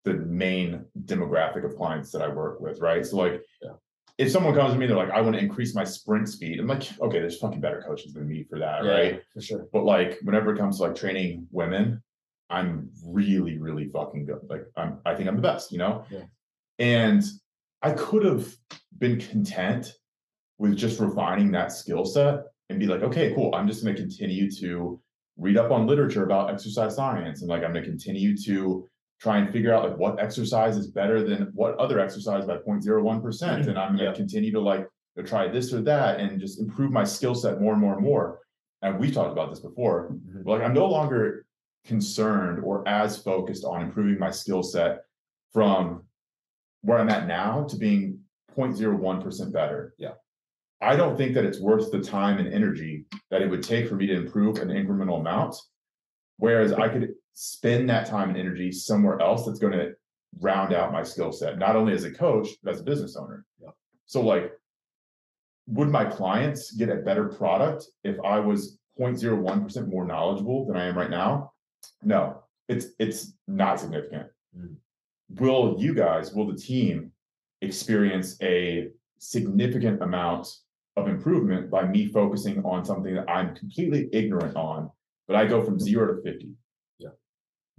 the main demographic of clients that I work with, right? So like Yeah. If someone comes to me, they're like, I want to increase my sprint speed. I'm like, okay, there's fucking better coaches than me for that, right? for sure But like whenever it comes to like training women, I'm really, really fucking good. Like I'm I think I'm the best, you know? Yeah. And I could have been content with just refining that skill set and be like, okay, cool. I'm just gonna continue to read up on literature about exercise science. And like I'm gonna continue to try and figure out like what exercise is better than what other exercise by 0.01%. percent And I'm gonna Yeah. continue to like to try this or that and just improve my skill set more and more and more. And we've talked about this before. Mhm. Like I'm no longer concerned or as focused on improving my skill set from where I'm at now to being 0.01% better. Yeah. I don't think that it's worth the time and energy that it would take for me to improve an incremental amount. Whereas I could spend that time and energy somewhere else that's going to round out my skill set, not only as a coach, but as a business owner. Yeah. So, like, would my clients get a better product if I was 0.01% more knowledgeable than I am right now? No, it's it's not significant. Mm. Will you guys, will the team experience a significant amount of improvement by me focusing on something that I'm completely ignorant on, but I go from zero to 50?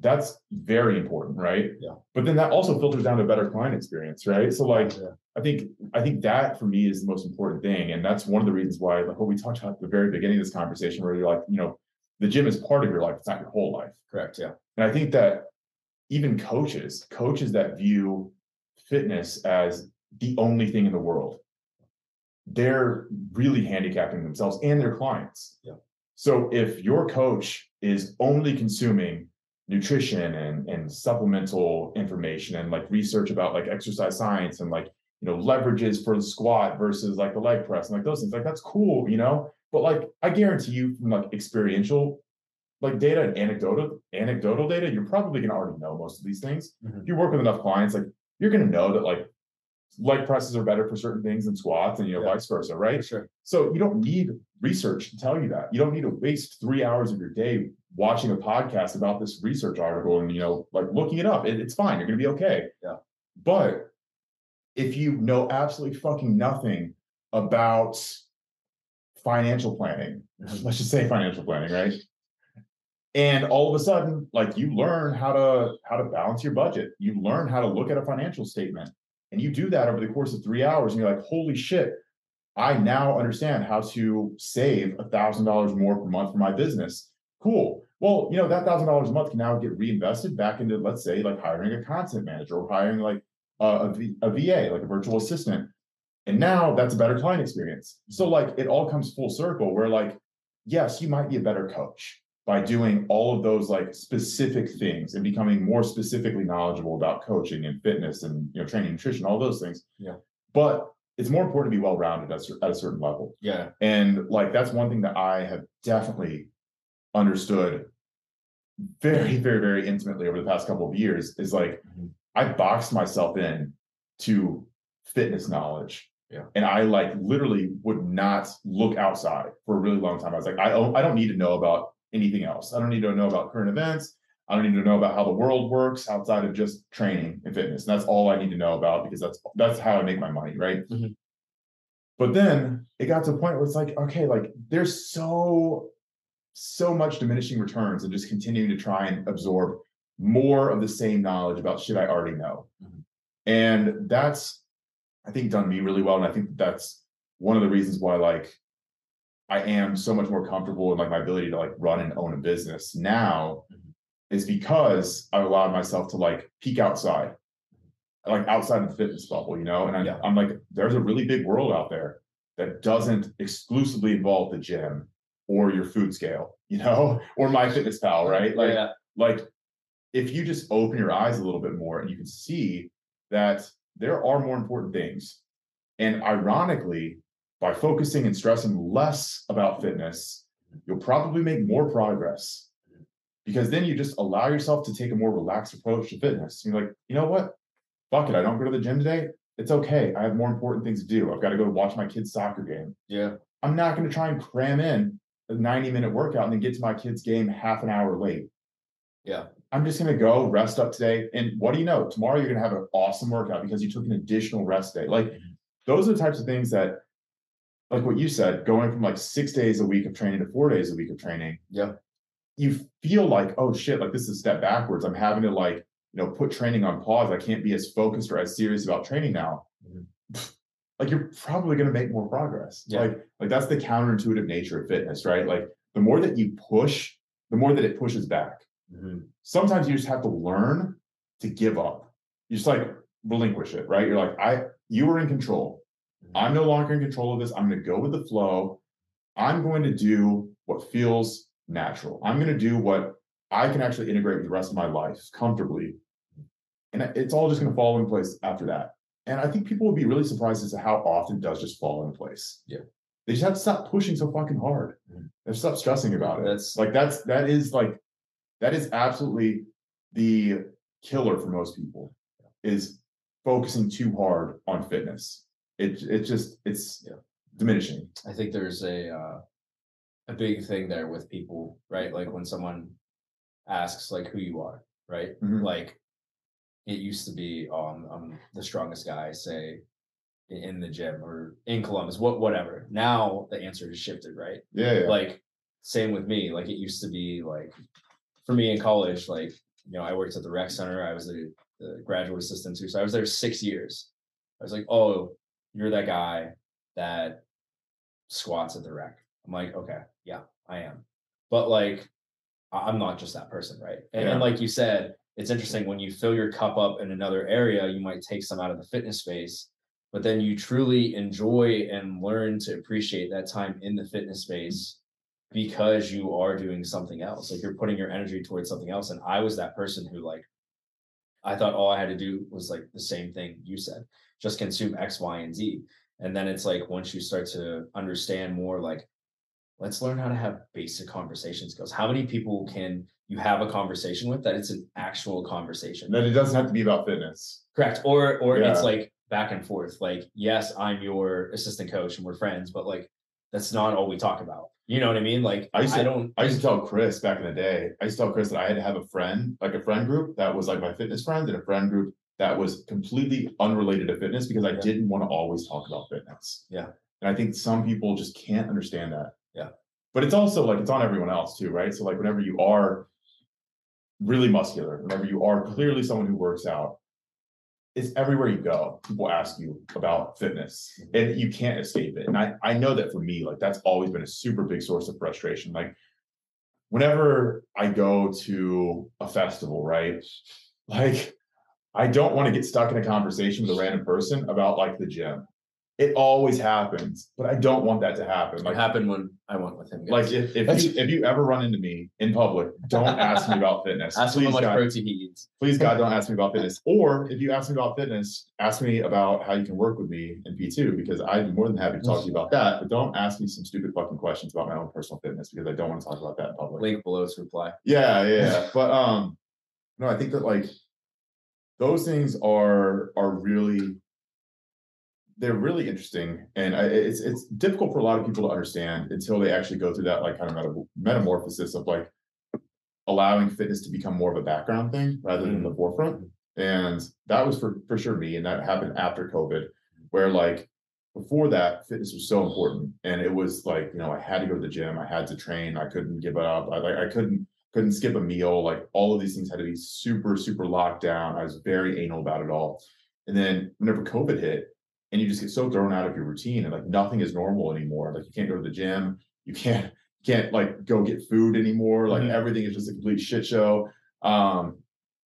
That's very important, right? Yeah. But then that also filters down to better client experience, right? So like Yeah. I think I think that for me is the most important thing, and that's one of the reasons why, like what we talked about at the very beginning of this conversation, where you're like, you know, the gym is part of your life; it's not your whole life. correct yeah And I think that even coaches, coaches that view fitness as the only thing in the world, they're really handicapping themselves and their clients. Yeah. So if your coach is only consuming nutrition and, and supplemental information and like research about like exercise science and like you know leverages for the squat versus like the leg press and like those things, like that's cool, you know. But like I guarantee you from like experiential like data and anecdotal anecdotal data, you're probably gonna already know most of these things. Mhm. If you work with enough clients, like you're gonna know that like leg presses are better for certain things than squats and you know Yeah. vice versa, for right? sure So you don't need research to tell you that. You don't need to waste three hours of your day watching a podcast about this research article and you know like looking it up. It- it's fine. You're gonna be okay. Yeah. But if you know absolutely fucking nothing about financial planning, let's just say financial planning, right? And all of a sudden, like you learn how to how to balance your budget. You learn how to look at a financial statement. And you do that over the course of three hours, and you're like, holy shit, I now understand how to save a thousand dollars more per month for my business. Cool. Well, you know, that thousand dollars a month can now get reinvested back into, let's say, like hiring a content manager or hiring like a, a VA, like a virtual assistant. And now that's a better client experience. So like it all comes full circle where like, yes, you might be a better coach by doing all of those like specific things and becoming more specifically knowledgeable about coaching and fitness and you know training nutrition all those things Yeah. but it's more important to be well rounded at, at a certain level Yeah. and like that's one thing that i have definitely understood very very very intimately over the past couple of years is like Mhm. i boxed myself in to fitness knowledge Yeah. and i like literally would not look outside for a really long time i was like i i don't need to know about anything else i don't need to know about current events i don't need to know about how the world works outside of just training and fitness and that's all i need to know about because that's that's how i make my money right Mhm. but then it got to a point where it's like okay like there's so so much diminishing returns and just continuing to try and absorb more of the same knowledge about shit I already know. Mhm. And that's, I think, done me really well. And I think that's one of the reasons why, like, I am so much more comfortable in like my ability to like run and own a business now Mhm. Is because I've allowed myself to like peek outside, like outside the fitness bubble, you know. And I'm, Yeah. I'm like, there's a really big world out there that doesn't exclusively involve the gym or your food scale, you know, or my fitness pal, right? Like, yeah. like if you just open your eyes a little bit more and you can see that there are more important things. And ironically, by focusing and stressing less about fitness, you'll probably make more progress because then you just allow yourself to take a more relaxed approach to fitness. You're like, you know what? Fuck it. I don't go to the gym today. It's okay. I have more important things to do. I've got to go watch my kid's soccer game. Yeah. I'm not going to try and cram in a 90 minute workout and then get to my kid's game half an hour late. Yeah. I'm just going to go rest up today. And what do you know? Tomorrow you're going to have an awesome workout because you took an additional rest day. Like Mhm. those are the types of things that, like what you said, going from like six days a week of training to four days a week of training. Yeah. You feel like, oh shit, like this is a step backwards. I'm having to like, you know, put training on pause. I can't be as focused or as serious about training now. Mhm. Like you're probably going to make more progress. Yeah. Like, like that's the counterintuitive nature of fitness, right? Like the more that you push, the more that it pushes back Mhm. sometimes you just have to learn to give up. You just like relinquish it, right? You're like, I you were in control. I'm no longer in control of this. I'm going to go with the flow. I'm going to do what feels natural. I'm going to do what I can actually integrate with the rest of my life comfortably. And it's all just going to fall in place after that. And I think people will be really surprised as to how often it does just fall in place. Yeah. They just have to stop pushing so fucking hard. Mhm. They have to stop stressing about it. That's- like that's that is like that is absolutely the killer for most people is focusing too hard on fitness. It it just it's Yeah. diminishing. I think there's a uh, a big thing there with people, right? Like when someone asks like who you are, right? Mhm. Like it used to be, oh, I'm, I'm the strongest guy, say in the gym or in Columbus, what whatever. Now the answer has shifted, right? Yeah, yeah. Like same with me. Like it used to be like for me in college, like you know, I worked at the rec center. I was the, the graduate assistant too. So I was there six years. I was like, oh, you're that guy that squats at the rec. I'm like, okay, yeah, I am. But like, I'm not just that person, right? And, Yeah. and like you said, it's interesting when you fill your cup up in another area, you might take some out of the fitness space, but then you truly enjoy and learn to appreciate that time in the fitness mm. space because you are doing something else. Like you're putting your energy towards something else. And I was that person who like I thought all I had to do was like the same thing you said, just consume X, Y, and Z. And then it's like once you start to understand more, like let's learn how to have basic conversation skills. How many people can you have a conversation with that it's an actual conversation? That it doesn't have to be about fitness. Correct. Or or it's like back and forth. Like, yes, I'm your assistant coach and we're friends, but like that's not all we talk about. You know what I mean? Like I used I to- don't I used to tell Chris back in the day, I used to tell Chris that I had to have a friend, like a friend group that was like my fitness friend and a friend group that was completely unrelated to fitness because I Yeah. didn't want to always talk about fitness. Yeah. And I think some people just can't understand that. But it's also like it's on everyone else too, right? So like whenever you are really muscular, whenever you are clearly someone who works out, it's everywhere you go. People ask you about fitness mm-hmm. and you can't escape it. And I, I know that for me, like that's always been a super big source of frustration. Like whenever I go to a festival, right? Like I don't want to get stuck in a conversation with a random person about like the gym it always happens, but I don't want that to happen. Like happened when I went with him. Like if, if you if you ever run into me in public, don't ask me about fitness. Ask me how much God, protein he eats. Please God, don't ask me about fitness. Or if you ask me about fitness, ask me about how you can work with me in P2 because I'd be more than happy to talk to you about that. But don't ask me some stupid fucking questions about my own personal fitness because I don't want to talk about that in public. Link below to reply. Yeah, yeah. but um no, I think that like those things are are really they're really interesting, and I, it's it's difficult for a lot of people to understand until they actually go through that like kind of metamorphosis of like allowing fitness to become more of a background thing rather than the mm. forefront. And that was for for sure me, and that happened after COVID, where like before that, fitness was so important, and it was like you know I had to go to the gym, I had to train, I couldn't give it up, I like I couldn't couldn't skip a meal, like all of these things had to be super super locked down. I was very anal about it all, and then whenever COVID hit, and you just get so thrown out of your routine and like nothing is normal anymore. Like you can't go to the gym, you can't can't like go get food anymore. Like mm-hmm. everything is just a complete shit show. Um,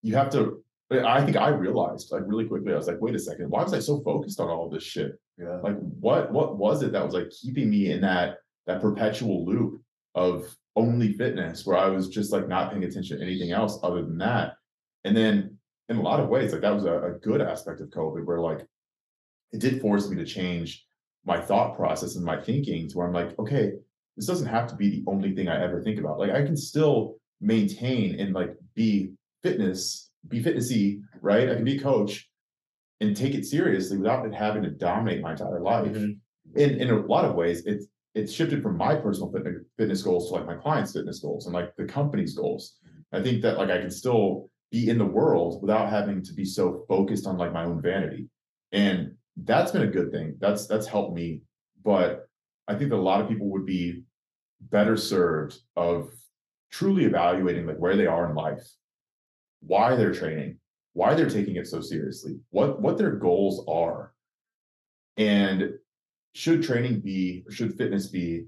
you have to. I think I realized like really quickly. I was like, wait a second, why was I so focused on all this shit? Yeah. Like what what was it that was like keeping me in that that perpetual loop of only fitness where I was just like not paying attention to anything else other than that. And then in a lot of ways, like that was a, a good aspect of COVID where like it did force me to change my thought process and my thinking to where I'm like, okay, this doesn't have to be the only thing I ever think about. Like I can still maintain and like be fitness, be fitnessy, right? I can be a coach and take it seriously without it having to dominate my entire life. Mm-hmm. In in a lot of ways, it's it's shifted from my personal fitness, fitness goals to like my clients' fitness goals and like the company's goals. I think that like I can still be in the world without having to be so focused on like my own vanity. And that's been a good thing. That's that's helped me. But I think that a lot of people would be better served of truly evaluating like where they are in life, why they're training, why they're taking it so seriously, what what their goals are. And should training be or should fitness be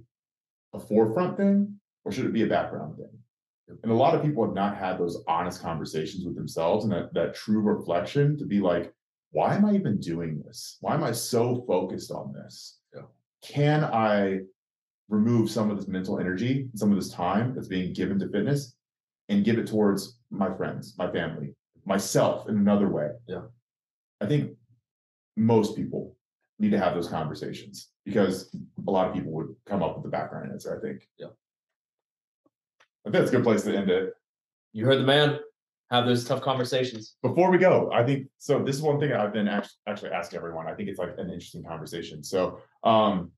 a forefront thing or should it be a background thing? And a lot of people have not had those honest conversations with themselves and that, that true reflection to be like, why am I even doing this? Why am I so focused on this? Yeah. Can I remove some of this mental energy, some of this time that's being given to fitness and give it towards my friends, my family, myself in another way? Yeah. I think most people need to have those conversations because a lot of people would come up with the background answer, I think. Yeah. I think that's a good place to end it. You heard the man have those tough conversations. Before we go, I think so. This is one thing I've been actually, actually asking everyone. I think it's like an interesting conversation. So, um,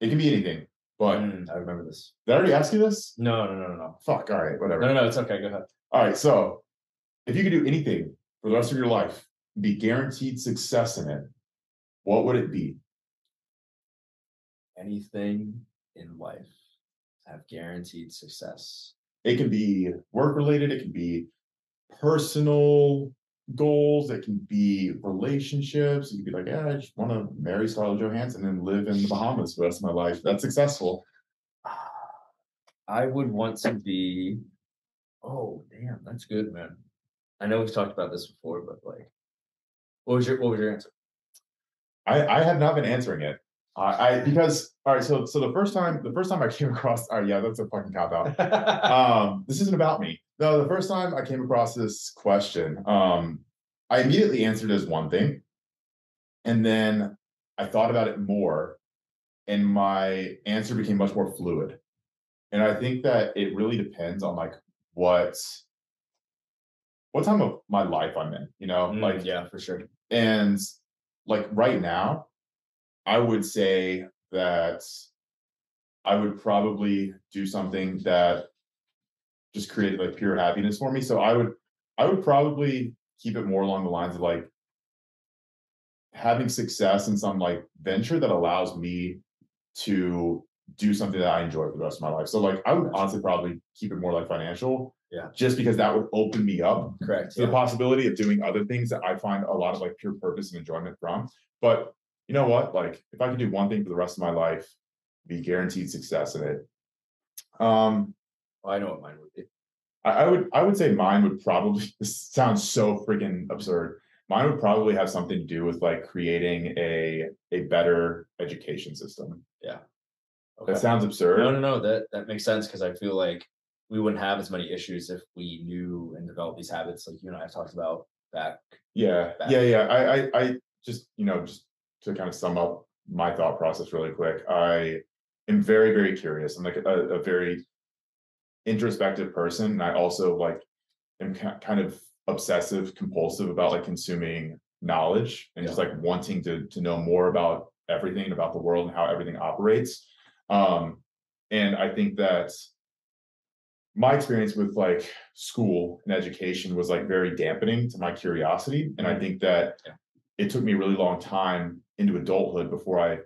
it can be anything, but mm, I remember this. Did I already ask you this? No, no, no, no, no. Fuck. All right, whatever. No, no, no. It's okay. Go ahead. All right. So, if you could do anything for the rest of your life, be guaranteed success in it, what would it be? Anything in life have guaranteed success. It can be work related, it can be personal goals, it can be relationships. You could be like, yeah, I just want to marry Scarlett Johansson and live in the Bahamas for the rest of my life. That's successful. I would want to be. Oh, damn, that's good, man. I know we've talked about this before, but like, what was your what was your answer? I I have not been answering it. I because all right, so so the first time the first time I came across, oh yeah, that's a fucking cop out. um, this isn't about me. No, the first time I came across this question, um, I immediately answered as one thing, and then I thought about it more, and my answer became much more fluid. And I think that it really depends on like what what time of my life I'm in, you know, mm, like yeah, for sure. And like right now, I would say that I would probably do something that just created like pure happiness for me. So I would I would probably keep it more along the lines of like having success in some like venture that allows me to do something that I enjoy for the rest of my life. So like I would honestly probably keep it more like financial. Yeah. Just because that would open me up Correct. to the possibility of doing other things that I find a lot of like pure purpose and enjoyment from. But you know what? Like if I could do one thing for the rest of my life, be guaranteed success in it. Um, Oh, I know what mine would be. I, I would I would say mine would probably this sounds so freaking absurd. Mine would probably have something to do with like creating a a better education system. Yeah, okay. That sounds absurd. No, no, no. That that makes sense because I feel like we wouldn't have as many issues if we knew and developed these habits, like you and I have talked about back. Yeah, back. yeah, yeah. I, I, I just, you know, just to kind of sum up my thought process really quick. I am very, very curious. I'm like a, a very introspective person, and I also like am ki- kind of obsessive, compulsive about like consuming knowledge and just like wanting to to know more about everything about the world and how everything operates. Um, and I think that my experience with like school and education was like very dampening to my curiosity. And I think that Yeah. it took me a really long time into adulthood before I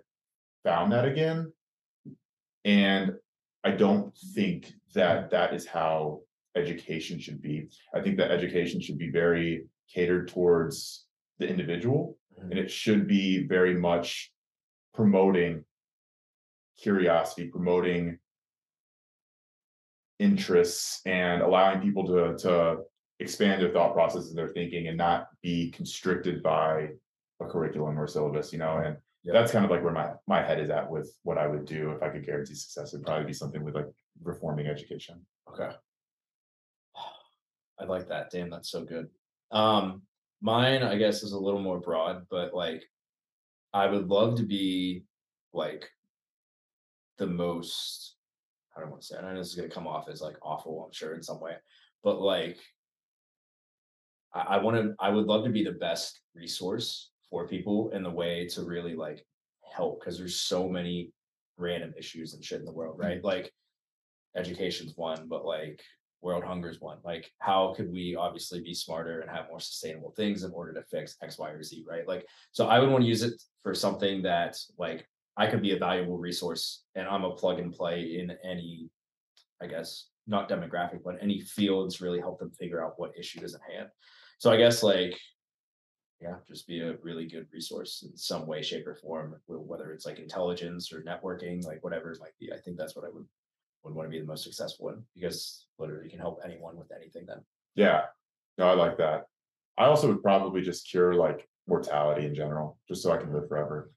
found that again. And I don't think that that is how education should be. I think that education should be very catered towards the individual mm-hmm. and it should be very much promoting curiosity, promoting interests and allowing people to to expand their thought processes and their thinking and not be constricted by a curriculum or syllabus, you know, and Yeah. that's kind of like where my my head is at with what I would do if I could guarantee success. It'd probably be something with like reforming education. Okay. I like that. Damn, that's so good. Um, mine, I guess, is a little more broad, but like, I would love to be like the most. I don't want to say. I know this is gonna come off as like awful. I'm sure in some way, but like, I, I want to. I would love to be the best resource for people in the way to really like help because there's so many random issues and shit in the world, right? Mm. Like, education's one, but like world hunger's one. Like, how could we obviously be smarter and have more sustainable things in order to fix X, Y, or Z, right? Like, so I would want to use it for something that like I could be a valuable resource and I'm a plug and play in any, I guess, not demographic, but any fields really help them figure out what issue is at hand. So I guess like yeah, just be a really good resource in some way, shape, or form, whether it's like intelligence or networking, like whatever it might be. I think that's what I would would want to be the most successful in because literally you can help anyone with anything then. Yeah. No, I like that. I also would probably just cure like mortality in general, just so I can live forever.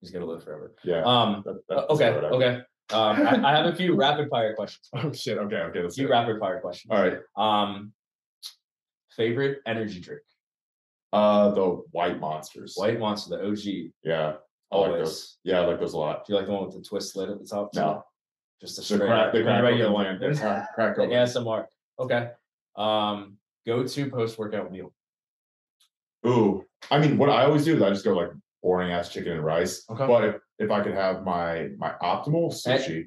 He's gonna live forever. Yeah. Um that- uh, okay, okay. Um I, I have a few rapid fire questions. Oh shit. Okay. Okay. A Let's few rapid fire questions. All right. Um favorite energy drink. Uh, the white monsters. White Monster, the OG. Yeah. I like Always. those. Yeah, I like those a lot. Do you like the one with the twist lid at the top? too? No. Just a The straight crack, the crack regular open one. the crack, crack The open. ASMR. Okay. Um, go to post workout meal. Ooh, I mean, what I always do is I just go like boring ass chicken and rice. Okay. But if, if I could have my my optimal Eh, sushi,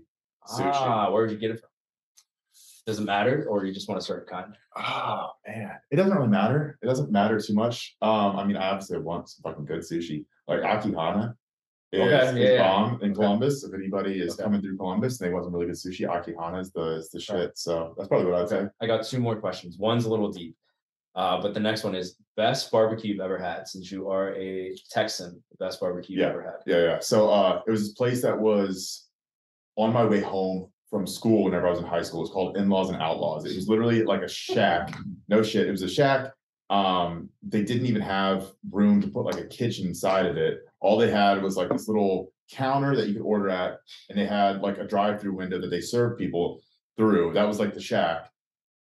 sushi. Ah, where would you get it from? Does it matter, or you just want a certain kind? Oh man, it doesn't really matter. It doesn't matter too much. Um, I mean, I obviously want some fucking good sushi. Like Akai Hana is, Okay, is yeah, yeah. bomb in Okay. Columbus. If anybody is Okay. coming through Columbus and they want some really good sushi, Akai Hana is the is the Okay. shit. So that's probably what I'd say. I got two more questions. One's a little deep, uh, but the next one is best barbecue you've ever had. Since you are a Texan, the best barbecue you've Yeah. ever had. Yeah, yeah. So uh it was this place that was on my way home from school whenever I was in high school. It's called In-Laws and Outlaws. It was literally like a shack. No shit. It was a shack. Um, they didn't even have room to put like a kitchen inside of it. All they had was like this little counter that you could order at, and they had like a drive-through window that they served people through. That was like the shack.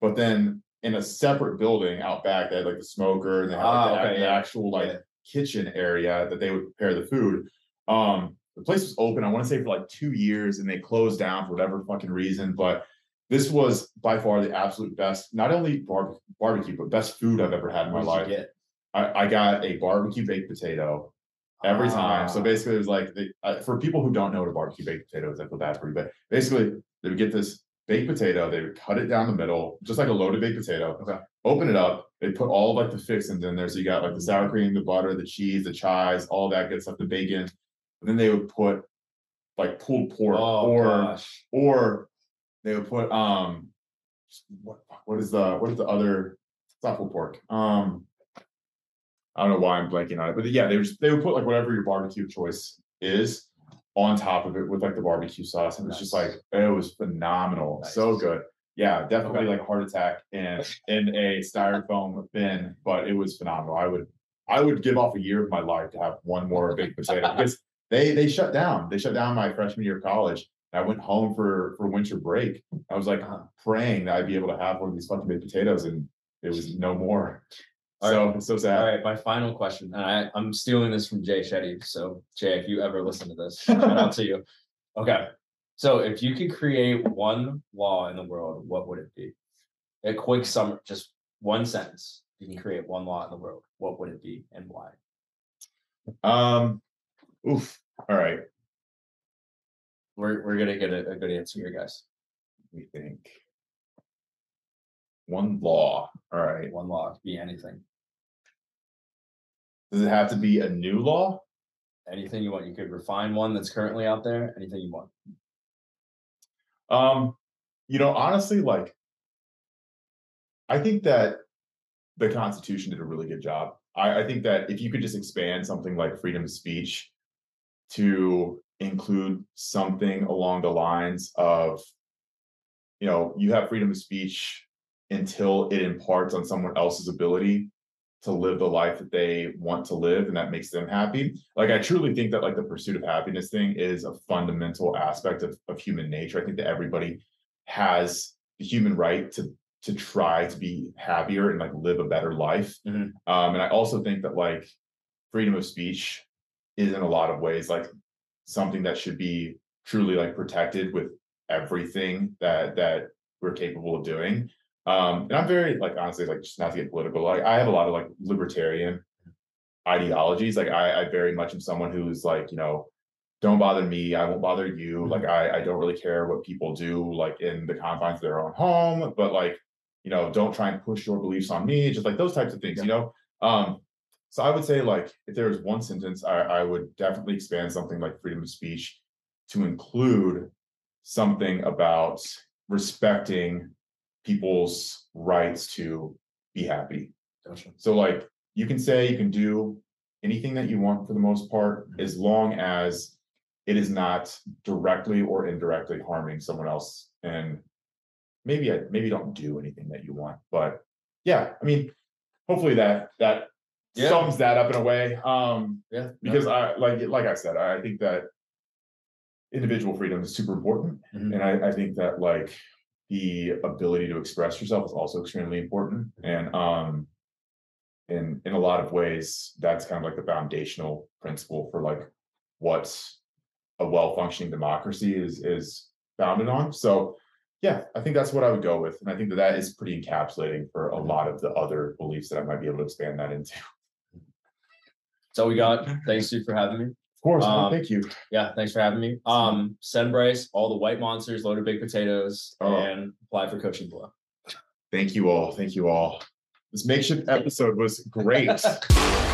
But then in a separate building out back, they had like the smoker and they had like, Ah, the, okay, the actual like kitchen area that they would prepare the food. Um, the place was open, I want to say for like two years, and they closed down for whatever fucking reason. But this was by far the absolute best, not only bar- barbecue, but best food I've ever had in my life. I, I got a barbecue baked potato every time. So Ah. basically, it was like they, uh, for people who don't know what a barbecue baked potato is, I feel bad for you, but basically, they would get this baked potato, they would cut it down the middle, just like a loaded baked potato. Okay. Open it up. They put all of like the fixings in there. So you got like the sour cream, the butter, the cheese, the chives, all that good stuff, the bacon. And then they would put like pulled pork Oh or gosh. or they would put um what what is the what is the other it's not pulled pork um I don't know why I'm blanking on it but yeah they would just, they would put like whatever your barbecue choice is on top of it with like the barbecue sauce and it's just Nice. like it was phenomenal so good yeah definitely Okay. like a heart attack in in a styrofoam bin but it was phenomenal I would I would give off a year of my life to have one more baked potato because they they shut down. They shut down my freshman year of college. I went home for for winter break. I was like praying that I'd be able to have one of these fucking baked potatoes, and it was no more. All so right. so sad. All right, my final question, and I, I'm stealing this from Jay Shetty. So Jay, if you ever listen to this, shout out to you. Okay, so if you could create one law in the world, what would it be? A quick summary, just one sentence. You can create one law in the world. What would it be and why? Um, oof. All right. We're we're gonna get a, a good answer here, guys. We think. One law. All right. One law could be anything, Does it have to be a new law? anything you want. You could refine one that's currently out there. Anything you want. Um, you know, honestly, like I think that the Constitution did a really good job. I, I think that if you could just expand something like freedom of speech to include something along the lines of, you know, you have freedom of speech until it imparts on someone else's ability to live the life that they want to live and that makes them happy. Like I truly think that like the pursuit of happiness thing is a fundamental aspect of, of human nature. I think that everybody has the human right to to try to be happier and like live a better life. Mhm. Um, and I also think that like freedom of speech is in a lot of ways like something that should be truly like protected with everything that that we're capable of doing. Um, and I'm very like honestly like just not to get political. Like I have a lot of like libertarian ideologies. Like I, I very much am someone who's like you know don't bother me i won't bother you like i i don't really care what people do like in the confines of their own home but like you know don't try and push your beliefs on me just like those types of things you know um so i would say like if there was one sentence i i would definitely expand something like freedom of speech to include something about respecting people's rights to be happy Gotcha. so like you can say you can do anything that you want for the most part, mm-hmm. as long as it is not directly or indirectly harming someone else. And maybe I maybe don't do anything that you want, but yeah, I mean, hopefully that that Yeah. sums that up in a way. Um, Yeah. no, because I like like I said, I think that individual freedom is super important. Mhm. And I, I think that like the ability to express yourself is also extremely important. And um in in a lot of ways, that's kind of like the foundational principle for like what a well-functioning democracy is is founded on. So yeah, I think that's what I would go with. And I think that that is pretty encapsulating for a lot of the other beliefs that I might be able to expand that into. That's all we got. Thanks you for having me. Of course, Um, thank you. Yeah, thanks for having me. Um, send Bryce all the white monsters, loaded baked potatoes, Oh. and apply for coaching below. Thank you all. Thank you all. This makeshift episode was great.